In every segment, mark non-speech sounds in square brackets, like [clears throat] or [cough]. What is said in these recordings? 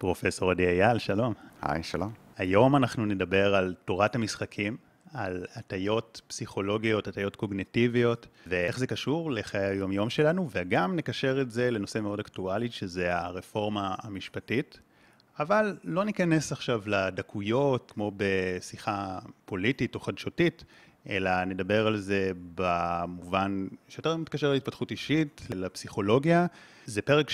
פרופסור עדי אייל, שלום. היי, שלום. היום אנחנו נדבר על תורת המשחקים, על הטיות פסיכולוגיות, הטיות קוגנטיביות, ואיך זה קשור לחיי היומיום שלנו, וגם נקשר את זה לנושא מאוד אקטואלי, שזה הרפורמה המשפטית. אבל לא ניכנס עכשיו לדקויות, כמו בשיחה פוליטית או חדשותית, אלא נדבר על זה במובן שיותר מתקשר להתפתחות אישית, לפסיכולוגיה. זה פרק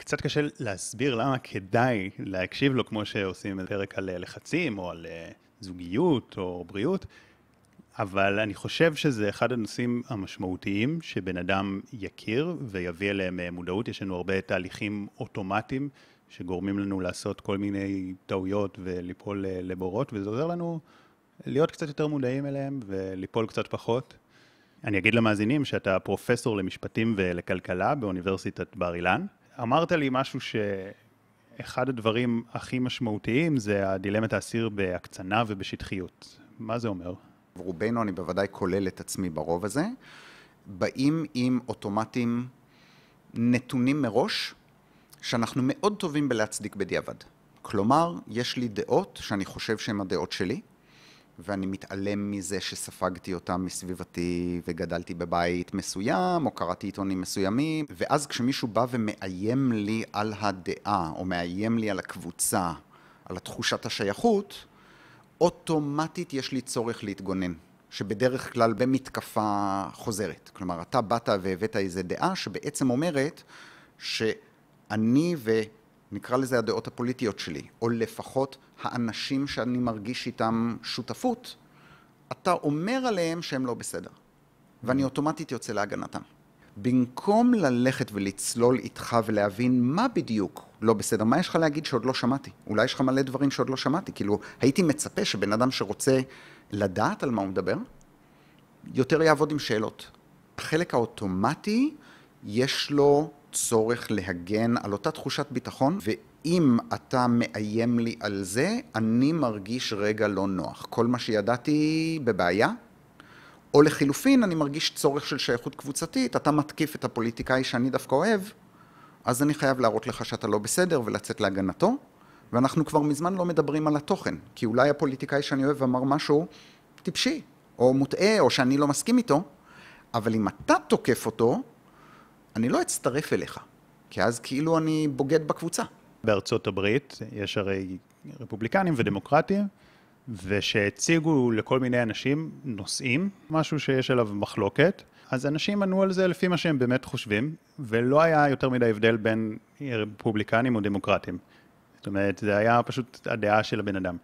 שקצת קשה להסביר למה כדאי להקשיב לו, כמו שעושים פרק על לחצים, או על אה, זוגיות, או בריאות, אבל אני חושב שזה אחד הנושאים המשמעותיים שבן אדם יכיר ויביא אליהם אה, מודעות. יש לנו הרבה תהליכים אוטומטיים שגורמים לנו לעשות כל מיני טעויות וליפול אה, לבורות, וזה עוזר לנו להיות קצת יותר מודעים אליהם וליפול קצת פחות. אני אגיד למאזינים שאתה פרופסור למשפטים ולכלכלה באוניברסיטת בר אילן. אמרת לי משהו שאחד הדברים הכי משמעותיים זה הדילמת האסיר בהקצנה ובשטחיות. מה זה אומר? רובנו, אני בוודאי כולל את עצמי ברוב הזה, באים עם אוטומטים נתונים מראש, שאנחנו מאוד טובים בלהצדיק בדיעבד. כלומר, יש לי דעות שאני חושב שהן הדעות שלי, ואני מתעלם מזה שספגתי אותם מסביבתי וגדלתי בבית מסוים, או קראתי עיתונים מסוימים, ואז כשמישהו בא ומאיים לי על הדעה, או מאיים לי על הקבוצה, על התחושת השייכות, אוטומטית יש לי צורך להתגונן, שבדרך כלל במתקפה חוזרת. כלומר, אתה באת והבאת איזו דעה שבעצם אומרת שאני ו... נקרא לזה הדעות הפוליטיות שלי, או לפחות האנשים שאני מרגיש איתם שותפות, אתה אומר עליהם שהם לא בסדר, ואני אוטומטית יוצא להגנתם. במקום ללכת ולצלול איתך ולהבין מה בדיוק לא בסדר, מה יש לך להגיד שעוד לא שמעתי? אולי יש לך מלא דברים שעוד לא שמעתי. כאילו, הייתי מצפה שבן אדם שרוצה לדעת על מה הוא מדבר, יותר יעבוד עם שאלות. החלק האוטומטי, יש לו צורך להגן על אותה תחושת ביטחון, ואם אתה מאיים לי על זה, אני מרגיש רגע לא נוח. כל מה שידעתי בבעיה, או לחילופין, אני מרגיש צורך של שייכות קבוצתית, אתה מתקיף את הפוליטיקאי שאני דווקא אוהב, אז אני חייב להראות לך שאתה לא בסדר ולצאת להגנתו, ואנחנו כבר מזמן לא מדברים על התוכן, כי אולי הפוליטיקאי שאני אוהב אמר משהו טיפשי, או מוטעה, או שאני לא מסכים איתו, אבל אם אתה תוקף אותו, אני לא אצטרף אליך, כי אז כאילו אני בוגד בקבוצה. בארצות הברית יש הרי רפובליקנים ודמוקרטים, ושהציגו לכל מיני אנשים נושאים, משהו שיש עליו מחלוקת, אז אנשים ענו על זה לפי מה שהם באמת חושבים, ולא היה יותר מדי הבדל בין רפובליקנים או דמוקרטים. זאת אומרת, זה היה פשוט הדעה של הבן אדם.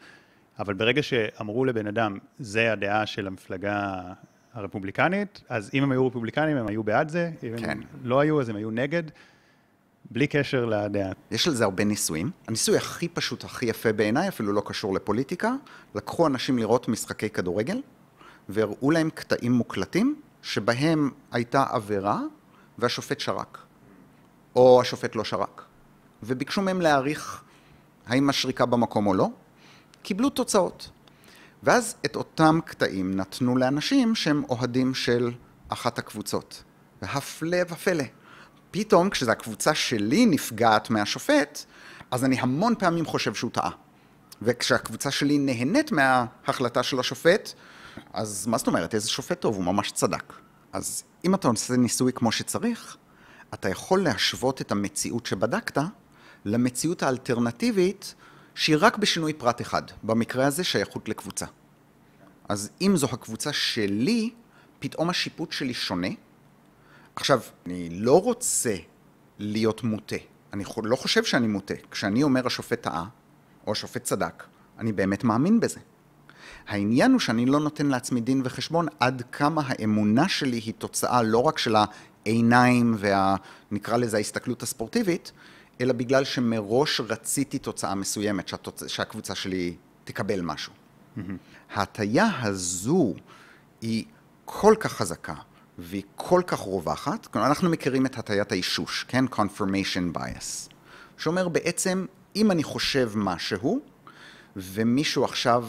אבל ברגע שאמרו לבן אדם, זה הדעה של המפלגה הרפובליקנית, אז אם הם היו רפובליקנים, הם היו בעד זה, אם כן. הם לא היו, אז הם היו נגד, בלי קשר לדעה. יש על זה הרבה ניסויים. הניסוי הכי פשוט, הכי יפה בעיניי, אפילו לא קשור לפוליטיקה, לקחו אנשים לראות משחקי כדורגל, והראו להם קטעים מוקלטים, שבהם הייתה עבירה והשופט שרק, או השופט לא שרק. וביקשו מהם להעריך האם השריקה במקום או לא, קיבלו תוצאות. ואז את אותם קטעים נתנו לאנשים שהם אוהדים של אחת הקבוצות. והפלא ופלא. פתאום כשזו הקבוצה שלי נפגעת מהשופט, אז אני המון פעמים חושב שהוא טעה. וכשהקבוצה שלי נהנית מההחלטה של השופט, אז מה זאת אומרת, איזה שופט טוב, הוא ממש צדק. אז אם אתה עושה ניסוי כמו שצריך, אתה יכול להשוות את המציאות שבדקת למציאות האלטרנטיבית שהיא רק בשינוי פרט אחד, במקרה הזה שייכות לקבוצה. אז אם זו הקבוצה שלי, פתאום השיפוט שלי שונה. עכשיו, אני לא רוצה להיות מוטה. אני לא חושב שאני מוטה. כשאני אומר השופט טעה, או השופט צדק, אני באמת מאמין בזה. העניין הוא שאני לא נותן לעצמי דין וחשבון עד כמה האמונה שלי היא תוצאה לא רק של העיניים וה... נקרא לזה ההסתכלות הספורטיבית, אלא בגלל שמראש רציתי תוצאה מסוימת, שהתוצ... שהקבוצה שלי תקבל משהו. ההטייה הזו היא כל כך חזקה והיא כל כך רווחת, כלומר אנחנו מכירים את הטיית האישוש, כן? confirmation bias, שאומר בעצם אם אני חושב משהו ומישהו עכשיו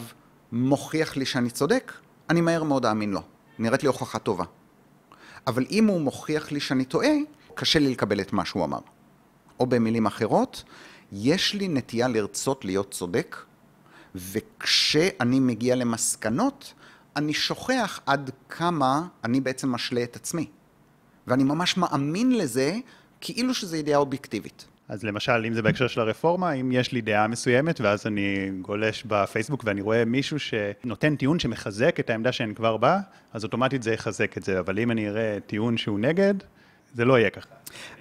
מוכיח לי שאני צודק, אני מהר מאוד אאמין לו, נראית לי הוכחה טובה. אבל אם הוא מוכיח לי שאני טועה, קשה לי לקבל את מה שהוא אמר. או במילים אחרות, יש לי נטייה לרצות להיות צודק, וכשאני מגיע למסקנות, אני שוכח עד כמה אני בעצם משלה את עצמי. ואני ממש מאמין לזה כאילו שזו ידיעה אובייקטיבית. אז למשל, אם זה בהקשר של הרפורמה, אם יש לי דעה מסוימת, ואז אני גולש בפייסבוק ואני רואה מישהו שנותן טיעון שמחזק את העמדה שאני כבר בא, אז אוטומטית זה יחזק את זה, אבל אם אני אראה טיעון שהוא נגד, זה לא יהיה ככה.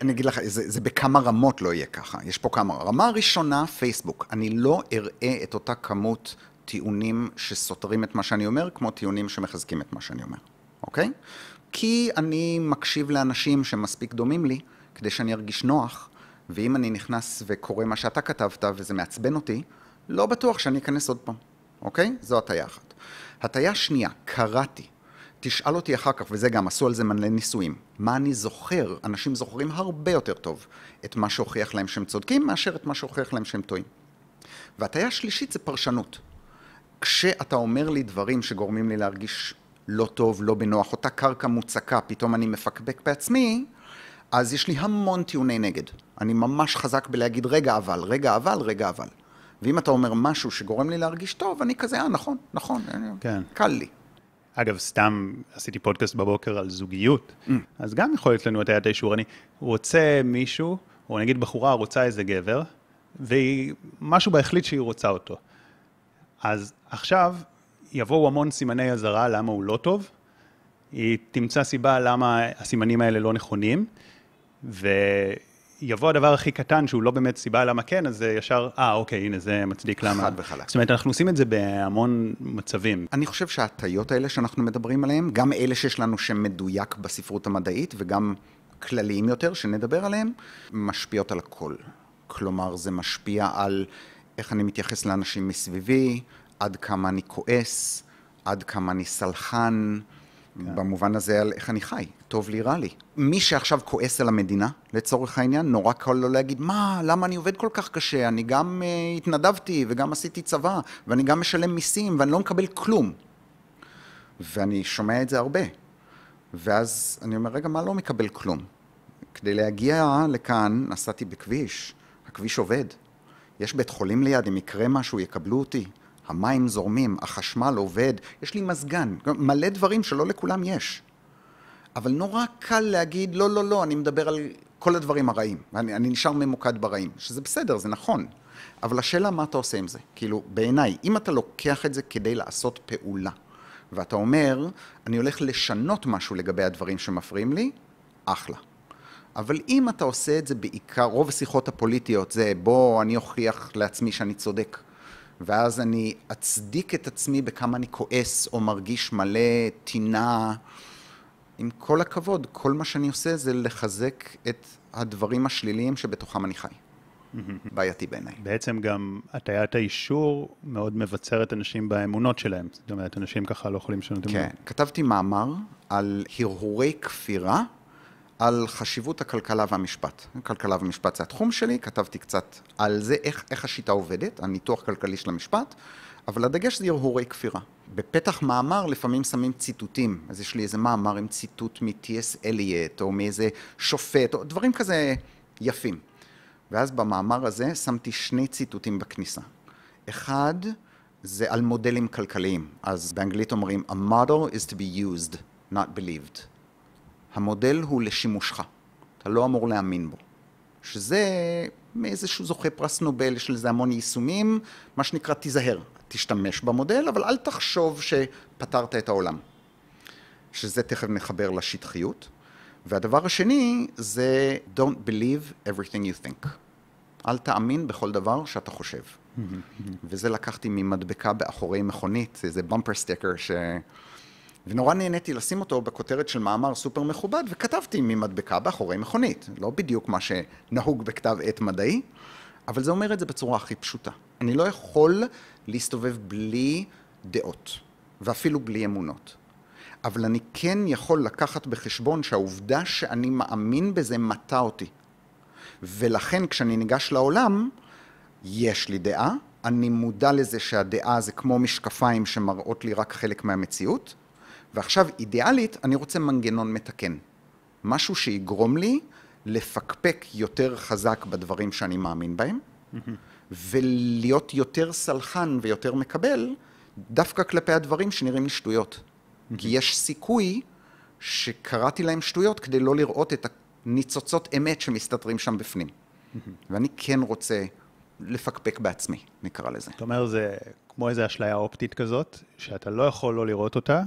אני אגיד לך, זה, זה בכמה רמות לא יהיה ככה. יש פה כמה. רמה ראשונה, פייסבוק. אני לא אראה את אותה כמות טיעונים שסותרים את מה שאני אומר, כמו טיעונים שמחזקים את מה שאני אומר, אוקיי? כי אני מקשיב לאנשים שמספיק דומים לי, כדי שאני ארגיש נוח, ואם אני נכנס וקורא מה שאתה כתבת וזה מעצבן אותי, לא בטוח שאני אכנס עוד פעם, אוקיי? זו הטיה אחת. הטיה שנייה, קראתי. תשאל אותי אחר כך, וזה גם, עשו על זה מלא ניסויים. מה אני זוכר? אנשים זוכרים הרבה יותר טוב את מה שהוכיח להם שהם צודקים, מאשר את מה שהוכיח להם שהם טועים. והטיה השלישית זה פרשנות. כשאתה אומר לי דברים שגורמים לי להרגיש לא טוב, לא בנוח, אותה קרקע מוצקה, פתאום אני מפקפק בעצמי, אז יש לי המון טיעוני נגד. אני ממש חזק בלהגיד רגע אבל, רגע אבל, רגע אבל. ואם אתה אומר משהו שגורם לי להרגיש טוב, אני כזה, אה, נכון, נכון, כן. קל לי. אגב, סתם עשיתי פודקאסט בבוקר על זוגיות, mm. אז גם יכול להיות לנו את היד האישור. אני רוצה מישהו, או נגיד בחורה רוצה איזה גבר, ומשהו בה החליט שהיא רוצה אותו. אז עכשיו יבואו המון סימני אזהרה למה הוא לא טוב, היא תמצא סיבה למה הסימנים האלה לא נכונים, ויבוא הדבר הכי קטן שהוא לא באמת סיבה למה כן, אז זה ישר, אה, אוקיי, הנה, זה מצדיק למה. חד וחלק. זאת אומרת, אנחנו עושים את זה בהמון מצבים. אני חושב שההטיות האלה שאנחנו מדברים עליהן, גם אלה שיש לנו שם מדויק בספרות המדעית, וגם כלליים יותר, שנדבר עליהם, משפיעות על הכל. כלומר, זה משפיע על איך אני מתייחס לאנשים מסביבי, עד כמה אני כועס, עד כמה אני סלחן, כן. במובן הזה על איך אני חי, טוב לי, רע לי. מי שעכשיו כועס על המדינה, לצורך העניין, נורא קל לו להגיד, מה, למה אני עובד כל כך קשה? אני גם uh, התנדבתי וגם עשיתי צבא, ואני גם משלם מיסים ואני לא מקבל כלום. ואני שומע את זה הרבה. ואז אני אומר, רגע, מה לא מקבל כלום? כדי להגיע לכאן, נסעתי בכביש, הכביש עובד. יש בית חולים ליד, אם יקרה משהו, יקבלו אותי. המים זורמים, החשמל עובד, יש לי מזגן, מלא דברים שלא לכולם יש. אבל נורא קל להגיד, לא, לא, לא, אני מדבר על כל הדברים הרעים. אני, אני נשאר ממוקד ברעים, שזה בסדר, זה נכון. אבל השאלה מה אתה עושה עם זה. כאילו, בעיניי, אם אתה לוקח את זה כדי לעשות פעולה, ואתה אומר, אני הולך לשנות משהו לגבי הדברים שמפריעים לי, אחלה. אבל אם אתה עושה את זה בעיקר, רוב השיחות הפוליטיות זה בוא אני אוכיח לעצמי שאני צודק. ואז אני אצדיק את עצמי בכמה אני כועס או מרגיש מלא טינה. עם כל הכבוד, כל מה שאני עושה זה לחזק את הדברים השליליים שבתוכם אני חי. בעייתי בעיניי. בעצם גם הטיית האישור מאוד מבצרת אנשים באמונות שלהם. זאת אומרת, אנשים ככה לא יכולים לשנות אמונות. כן, כתבתי מאמר על הרהורי כפירה על חשיבות הכלכלה והמשפט. כלכלה ומשפט זה התחום שלי, כתבתי קצת על זה, איך, איך השיטה עובדת, הניתוח כלכלי של המשפט, אבל הדגש זה הרהורי כפירה. בפתח מאמר לפעמים שמים ציטוטים, אז יש לי איזה מאמר עם ציטוט מ-T.S. אליאט, או מאיזה שופט, או דברים כזה יפים. ואז במאמר הזה שמתי שני ציטוטים בכניסה. אחד, זה על מודלים כלכליים. אז באנגלית אומרים, a model is to be used, not believed. המודל הוא לשימושך, אתה לא אמור להאמין בו. שזה מאיזשהו זוכה פרס נובל, יש לזה המון יישומים, מה שנקרא תיזהר, תשתמש במודל, אבל אל תחשוב שפתרת את העולם. שזה תכף נחבר לשטחיות. והדבר השני זה Don't believe everything you think. אל תאמין בכל דבר שאתה חושב. [laughs] וזה לקחתי ממדבקה באחורי מכונית, איזה במפר סטיקר ש... ונורא נהניתי לשים אותו בכותרת של מאמר סופר מכובד, וכתבתי ממדבקה באחורי מכונית. לא בדיוק מה שנהוג בכתב עת מדעי, אבל זה אומר את זה בצורה הכי פשוטה. אני לא יכול להסתובב בלי דעות, ואפילו בלי אמונות. אבל אני כן יכול לקחת בחשבון שהעובדה שאני מאמין בזה מטה אותי. ולכן כשאני ניגש לעולם, יש לי דעה, אני מודע לזה שהדעה זה כמו משקפיים שמראות לי רק חלק מהמציאות, ועכשיו, אידיאלית, אני רוצה מנגנון מתקן. משהו שיגרום לי לפקפק יותר חזק בדברים שאני מאמין בהם, ולהיות יותר סלחן ויותר מקבל, דווקא כלפי הדברים שנראים לי שטויות. כי יש סיכוי שקראתי להם שטויות כדי לא לראות את הניצוצות אמת שמסתתרים שם בפנים. ואני כן רוצה לפקפק בעצמי, נקרא לזה. זאת אומרת, זה כמו איזו אשליה אופטית כזאת, שאתה לא יכול לא לראות אותה,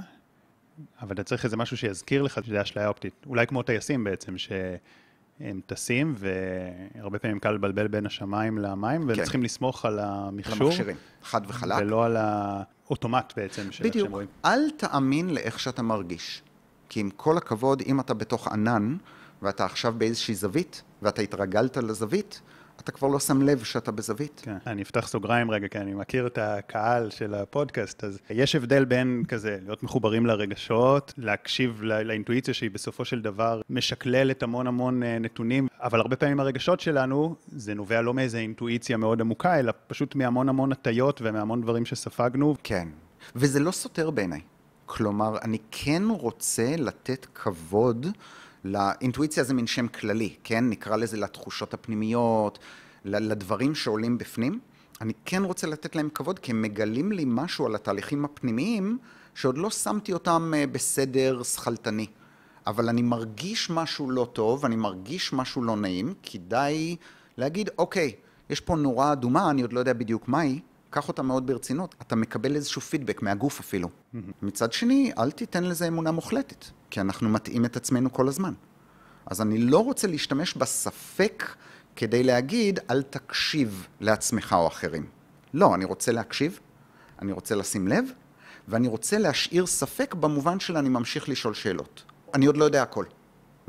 אבל אתה צריך איזה משהו שיזכיר לך שזה אשליה אופטית. אולי כמו טייסים בעצם, שהם טסים, והרבה פעמים קל לבלבל בין השמיים למים, והם כן. צריכים לסמוך על המכשור, למכשירים, חד וחלק. ולא על האוטומט בעצם, של איך בדיוק. שהם רואים. אל תאמין לאיך שאתה מרגיש. כי עם כל הכבוד, אם אתה בתוך ענן, ואתה עכשיו באיזושהי זווית, ואתה התרגלת לזווית, אתה כבר לא שם לב שאתה בזווית. כן, אני אפתח סוגריים רגע, כי אני מכיר את הקהל של הפודקאסט, אז יש הבדל בין כזה, להיות מחוברים לרגשות, להקשיב לא- לאינטואיציה שהיא בסופו של דבר משקללת המון המון אה, נתונים, אבל הרבה פעמים הרגשות שלנו, זה נובע לא מאיזו אינטואיציה מאוד עמוקה, אלא פשוט מהמון המון הטיות ומהמון דברים שספגנו. כן. וזה לא סותר בעיניי. כלומר, אני כן רוצה לתת כבוד לאינטואיציה זה מין שם כללי, כן? נקרא לזה לתחושות הפנימיות, לדברים שעולים בפנים. אני כן רוצה לתת להם כבוד, כי הם מגלים לי משהו על התהליכים הפנימיים, שעוד לא שמתי אותם אה, בסדר שכלתני. אבל אני מרגיש משהו לא טוב, אני מרגיש משהו לא נעים, כדאי להגיד, אוקיי, יש פה נורה אדומה, אני עוד לא יודע בדיוק מהי, קח אותה מאוד ברצינות. אתה מקבל איזשהו פידבק מהגוף אפילו. מצד שני, אל תיתן לזה אמונה מוחלטת, כי אנחנו מטעים את עצמנו כל הזמן. אז אני לא רוצה להשתמש בספק כדי להגיד, אל תקשיב לעצמך או אחרים. לא, אני רוצה להקשיב, אני רוצה לשים לב, ואני רוצה להשאיר ספק במובן של אני ממשיך לשאול שאלות. אני עוד לא יודע הכל,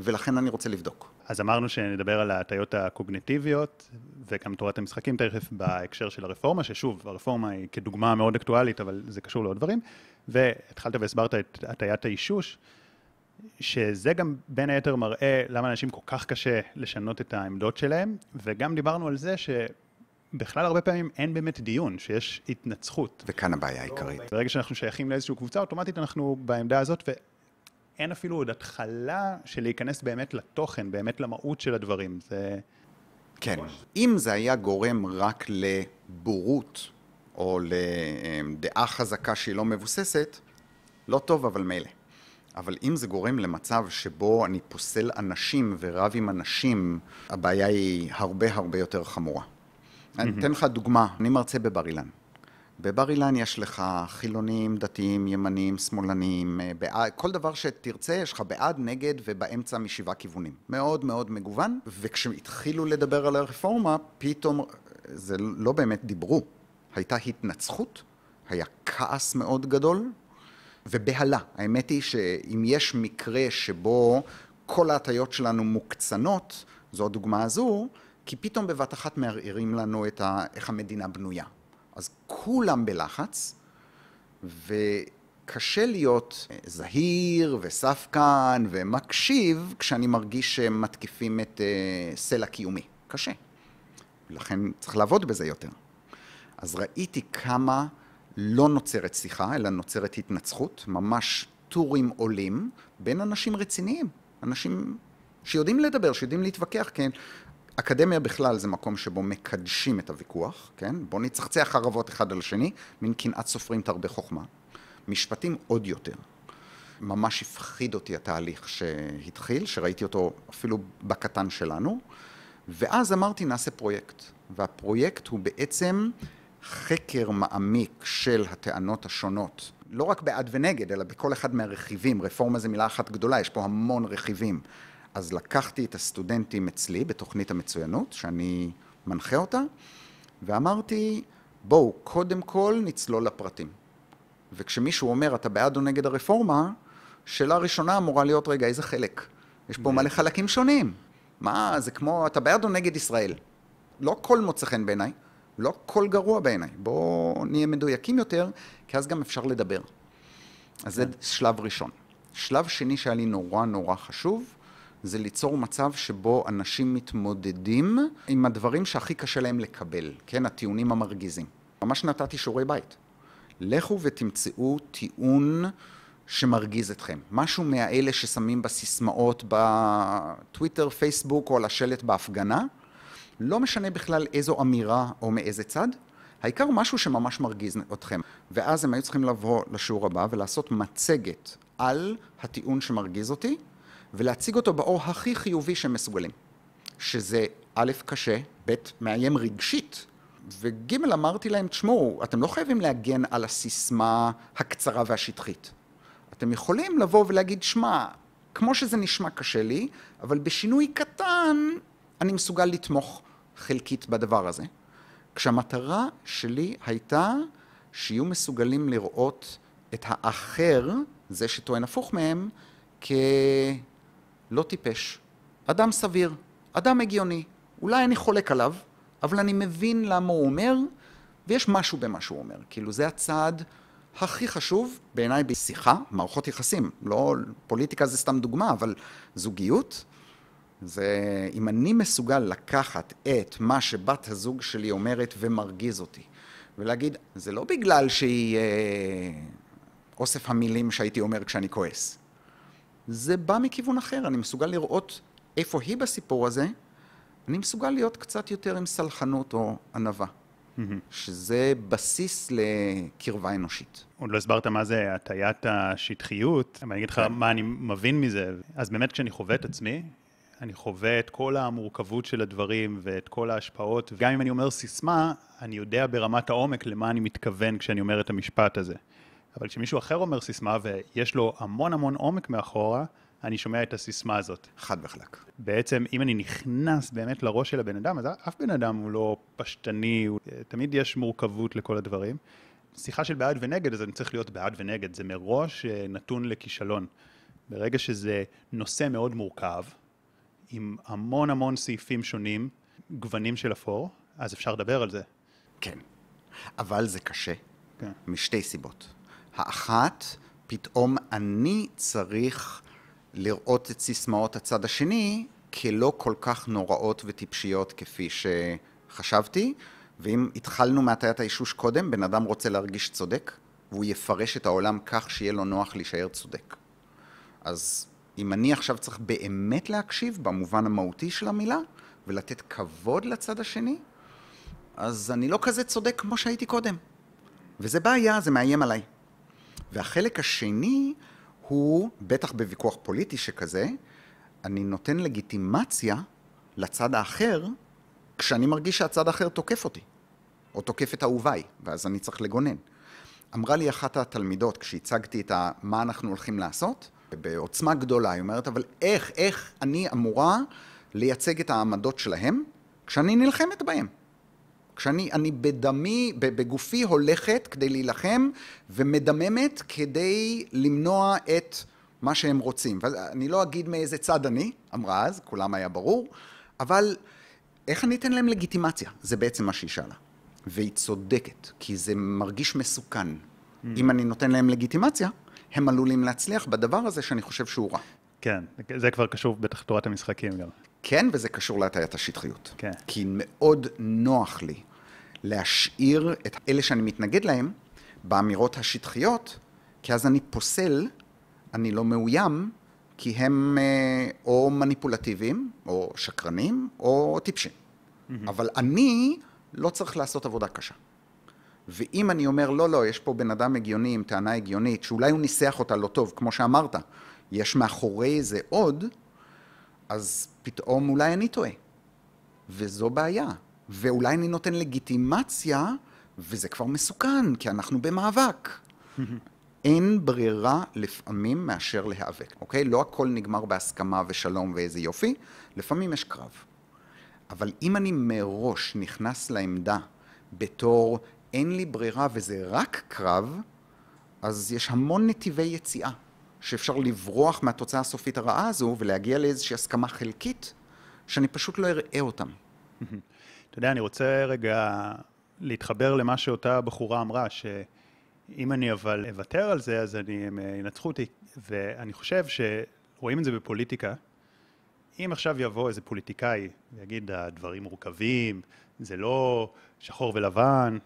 ולכן אני רוצה לבדוק. אז אמרנו שנדבר על ההטיות הקוגניטיביות, וגם תורת המשחקים תכף בהקשר של הרפורמה, ששוב, הרפורמה היא כדוגמה מאוד אקטואלית, אבל זה קשור לעוד דברים. והתחלת והסברת את הטיית האישוש, שזה גם בין היתר מראה למה לאנשים כל כך קשה לשנות את העמדות שלהם, וגם דיברנו על זה שבכלל הרבה פעמים אין באמת דיון, שיש התנצחות. וכאן הבעיה העיקרית. ברגע שאנחנו שייכים לאיזושהי קבוצה, אוטומטית אנחנו בעמדה הזאת, ואין אפילו עוד התחלה של להיכנס באמת לתוכן, באמת למהות של הדברים. זה... כן. אם זה היה גורם רק לבורות, או לדעה חזקה שהיא לא מבוססת, לא טוב, אבל מילא. אבל אם זה גורם למצב שבו אני פוסל אנשים ורב עם אנשים, הבעיה היא הרבה הרבה יותר חמורה. אני אתן לך דוגמה, אני מרצה בבר אילן. בבר אילן יש לך חילונים, דתיים, ימנים, שמאלנים, אה, בעד, כל דבר שתרצה, יש לך בעד, נגד ובאמצע משבעה כיוונים. מאוד מאוד מגוון, וכשהתחילו לדבר על הרפורמה, פתאום זה לא באמת דיברו. הייתה התנצחות, היה כעס מאוד גדול, ובהלה. האמת היא שאם יש מקרה שבו כל ההטיות שלנו מוקצנות, זו הדוגמה הזו, כי פתאום בבת אחת מערערים לנו את ה... איך המדינה בנויה. אז כולם בלחץ, וקשה להיות זהיר וספקן ומקשיב כשאני מרגיש שהם מתקיפים את uh, סלע קיומי. קשה. לכן צריך לעבוד בזה יותר. אז ראיתי כמה לא נוצרת שיחה, אלא נוצרת התנצחות, ממש טורים עולים בין אנשים רציניים, אנשים שיודעים לדבר, שיודעים להתווכח, כן. אקדמיה בכלל זה מקום שבו מקדשים את הוויכוח, כן? בואו נצחצח חרבות אחד על השני, מין קנאת סופרים תרבה חוכמה. משפטים עוד יותר. ממש הפחיד אותי התהליך שהתחיל, שראיתי אותו אפילו בקטן שלנו, ואז אמרתי נעשה פרויקט. והפרויקט הוא בעצם חקר מעמיק של הטענות השונות, לא רק בעד ונגד, אלא בכל אחד מהרכיבים. רפורמה זה מילה אחת גדולה, יש פה המון רכיבים. אז לקחתי את הסטודנטים אצלי בתוכנית המצוינות, שאני מנחה אותה, ואמרתי, בואו, קודם כל נצלול לפרטים. וכשמישהו אומר, אתה בעד או נגד הרפורמה, שאלה ראשונה אמורה להיות, רגע, איזה חלק? יש פה מלא חלקים שונים. מה, זה כמו, אתה בעד או נגד ישראל? לא הכל מוצא חן בעיניי, לא הכל גרוע בעיניי. בואו נהיה מדויקים יותר, כי אז גם אפשר לדבר. אז זה שלב ראשון. שלב שני שהיה לי נורא נורא חשוב, זה ליצור מצב שבו אנשים מתמודדים עם הדברים שהכי קשה להם לקבל, כן, הטיעונים המרגיזים. ממש נתתי שיעורי בית. לכו ותמצאו טיעון שמרגיז אתכם. משהו מהאלה ששמים בסיסמאות בטוויטר, פייסבוק או על השלט בהפגנה, לא משנה בכלל איזו אמירה או מאיזה צד, העיקר משהו שממש מרגיז אתכם. ואז הם היו צריכים לבוא לשיעור הבא ולעשות מצגת על הטיעון שמרגיז אותי, ולהציג אותו באור הכי חיובי שהם מסוגלים. שזה א', קשה, ב', מאיים רגשית, וג', אמרתי להם, תשמעו, אתם לא חייבים להגן על הסיסמה הקצרה והשטחית. אתם יכולים לבוא ולהגיד, שמע, כמו שזה נשמע קשה לי, אבל בשינוי קטן אני מסוגל לתמוך חלקית בדבר הזה. כשהמטרה שלי הייתה שיהיו מסוגלים לראות את האחר, זה שטוען הפוך מהם, כלא טיפש. אדם סביר, אדם הגיוני. אולי אני חולק עליו, אבל אני מבין למה הוא אומר, ויש משהו במה שהוא אומר. כאילו, זה הצעד הכי חשוב בעיניי בשיחה, מערכות יחסים. לא, פוליטיקה זה סתם דוגמה, אבל זוגיות, זה אם אני מסוגל לקחת את מה שבת הזוג שלי אומרת ומרגיז אותי, ולהגיד, זה לא בגלל שהיא אה, אוסף המילים שהייתי אומר כשאני כועס. זה בא מכיוון אחר, אני מסוגל לראות איפה היא בסיפור הזה, אני מסוגל להיות קצת יותר עם סלחנות או ענווה. שזה בסיס לקרבה אנושית. עוד לא הסברת מה זה הטיית השטחיות, אבל אני אגיד לך כן. מה אני מבין מזה. אז באמת כשאני חווה את עצמי, אני חווה את כל המורכבות של הדברים ואת כל ההשפעות, וגם אם אני אומר סיסמה, אני יודע ברמת העומק למה אני מתכוון כשאני אומר את המשפט הזה. אבל כשמישהו אחר אומר סיסמה ויש לו המון המון עומק מאחורה, אני שומע את הסיסמה הזאת. חד וחלק. בעצם, אם אני נכנס באמת לראש של הבן אדם, אז אף בן אדם הוא לא פשטני, הוא, תמיד יש מורכבות לכל הדברים. שיחה של בעד ונגד, אז אני צריך להיות בעד ונגד, זה מראש אה, נתון לכישלון. ברגע שזה נושא מאוד מורכב, עם המון המון סעיפים שונים, גוונים של אפור, אז אפשר לדבר על זה. כן, אבל זה קשה, כן. משתי סיבות. האחת, פתאום אני צריך לראות את סיסמאות הצד השני כלא כל כך נוראות וטיפשיות כפי שחשבתי, ואם התחלנו מהטיית האישוש קודם, בן אדם רוצה להרגיש צודק, והוא יפרש את העולם כך שיהיה לו נוח להישאר צודק. אז אם אני עכשיו צריך באמת להקשיב במובן המהותי של המילה, ולתת כבוד לצד השני, אז אני לא כזה צודק כמו שהייתי קודם. וזה בעיה, זה מאיים עליי. והחלק השני הוא, בטח בוויכוח פוליטי שכזה, אני נותן לגיטימציה לצד האחר, כשאני מרגיש שהצד האחר תוקף אותי, או תוקף את אהוביי, ואז אני צריך לגונן. אמרה לי אחת התלמידות, כשהצגתי את מה אנחנו הולכים לעשות, בעוצמה גדולה, היא אומרת, אבל איך, איך אני אמורה לייצג את העמדות שלהם כשאני נלחמת בהם? כשאני אני בדמי, בגופי הולכת כדי להילחם ומדממת כדי למנוע את מה שהם רוצים. ואני לא אגיד מאיזה צד אני, אמרה אז, כולם היה ברור, אבל איך אני אתן להם לגיטימציה? זה בעצם מה שהיא שאלה. והיא צודקת, כי זה מרגיש מסוכן. Mm. אם אני נותן להם לגיטימציה, הם עלולים להצליח בדבר הזה שאני חושב שהוא רע. כן, זה כבר קשור בטח תורת המשחקים גם. כן, וזה קשור להטיית השטחיות. כן. כי מאוד נוח לי להשאיר את אלה שאני מתנגד להם באמירות השטחיות, כי אז אני פוסל, אני לא מאוים, כי הם אה, או מניפולטיביים, או שקרנים, או טיפשים. Mm-hmm. אבל אני לא צריך לעשות עבודה קשה. ואם אני אומר, לא, לא, יש פה בן אדם הגיוני עם טענה הגיונית, שאולי הוא ניסח אותה לא טוב, כמו שאמרת, יש מאחורי זה עוד, אז פתאום אולי אני טועה. וזו בעיה. ואולי אני נותן לגיטימציה, וזה כבר מסוכן, כי אנחנו במאבק. [laughs] אין ברירה לפעמים מאשר להיאבק, אוקיי? לא הכל נגמר בהסכמה ושלום ואיזה יופי, לפעמים יש קרב. אבל אם אני מראש נכנס לעמדה בתור אין לי ברירה וזה רק קרב, אז יש המון נתיבי יציאה, שאפשר לברוח מהתוצאה הסופית הרעה הזו ולהגיע לאיזושהי הסכמה חלקית, שאני פשוט לא אראה אותם. אתה יודע, אני רוצה רגע להתחבר למה שאותה בחורה אמרה, שאם אני אבל אוותר על זה, אז אני, הם ינצחו אותי. ואני חושב שרואים את זה בפוליטיקה. אם עכשיו יבוא איזה פוליטיקאי ויגיד, הדברים מורכבים, זה לא שחור ולבן,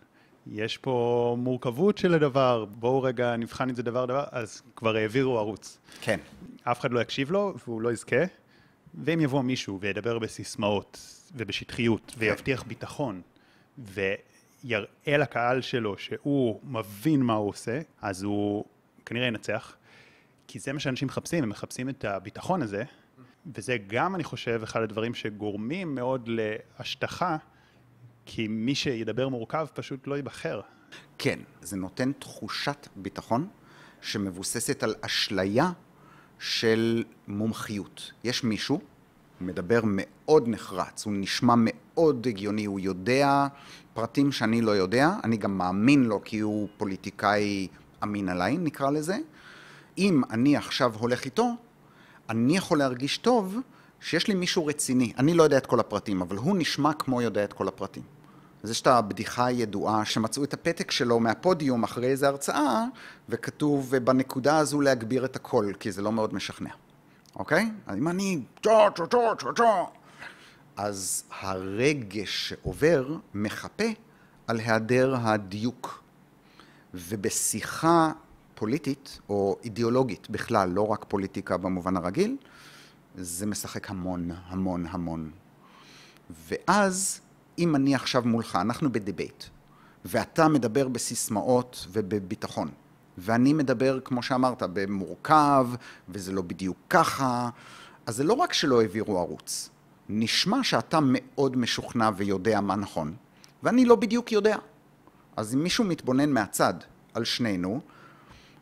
יש פה מורכבות של הדבר, בואו רגע נבחן את זה דבר דבר, אז כבר העבירו ערוץ. כן. אף אחד לא יקשיב לו והוא לא יזכה, ואם יבוא מישהו וידבר בסיסמאות, ובשטחיות, ויבטיח ביטחון, ויראה לקהל שלו שהוא מבין מה הוא עושה, אז הוא כנראה ינצח. כי זה מה שאנשים מחפשים, הם מחפשים את הביטחון הזה, וזה גם, אני חושב, אחד הדברים שגורמים מאוד להשטחה, כי מי שידבר מורכב פשוט לא ייבחר. כן, זה נותן תחושת ביטחון שמבוססת על אשליה של מומחיות. יש מישהו, הוא מדבר מאוד נחרץ, הוא נשמע מאוד הגיוני, הוא יודע פרטים שאני לא יודע, אני גם מאמין לו כי הוא פוליטיקאי אמין עליי, נקרא לזה. אם אני עכשיו הולך איתו, אני יכול להרגיש טוב שיש לי מישהו רציני. אני לא יודע את כל הפרטים, אבל הוא נשמע כמו יודע את כל הפרטים. אז יש את הבדיחה הידועה שמצאו את הפתק שלו מהפודיום אחרי איזו הרצאה, וכתוב בנקודה הזו להגביר את הקול, כי זה לא מאוד משכנע, אוקיי? אז אם אני אז הרגש שעובר מחפה על היעדר הדיוק. ובשיחה פוליטית או אידיאולוגית בכלל, לא רק פוליטיקה במובן הרגיל, זה משחק המון, המון, המון. ואז, אם אני עכשיו מולך, אנחנו בדיבייט, ואתה מדבר בסיסמאות ובביטחון, ואני מדבר, כמו שאמרת, במורכב, וזה לא בדיוק ככה, אז זה לא רק שלא העבירו ערוץ, נשמע שאתה מאוד משוכנע ויודע מה נכון, ואני לא בדיוק יודע. אז אם מישהו מתבונן מהצד על שנינו,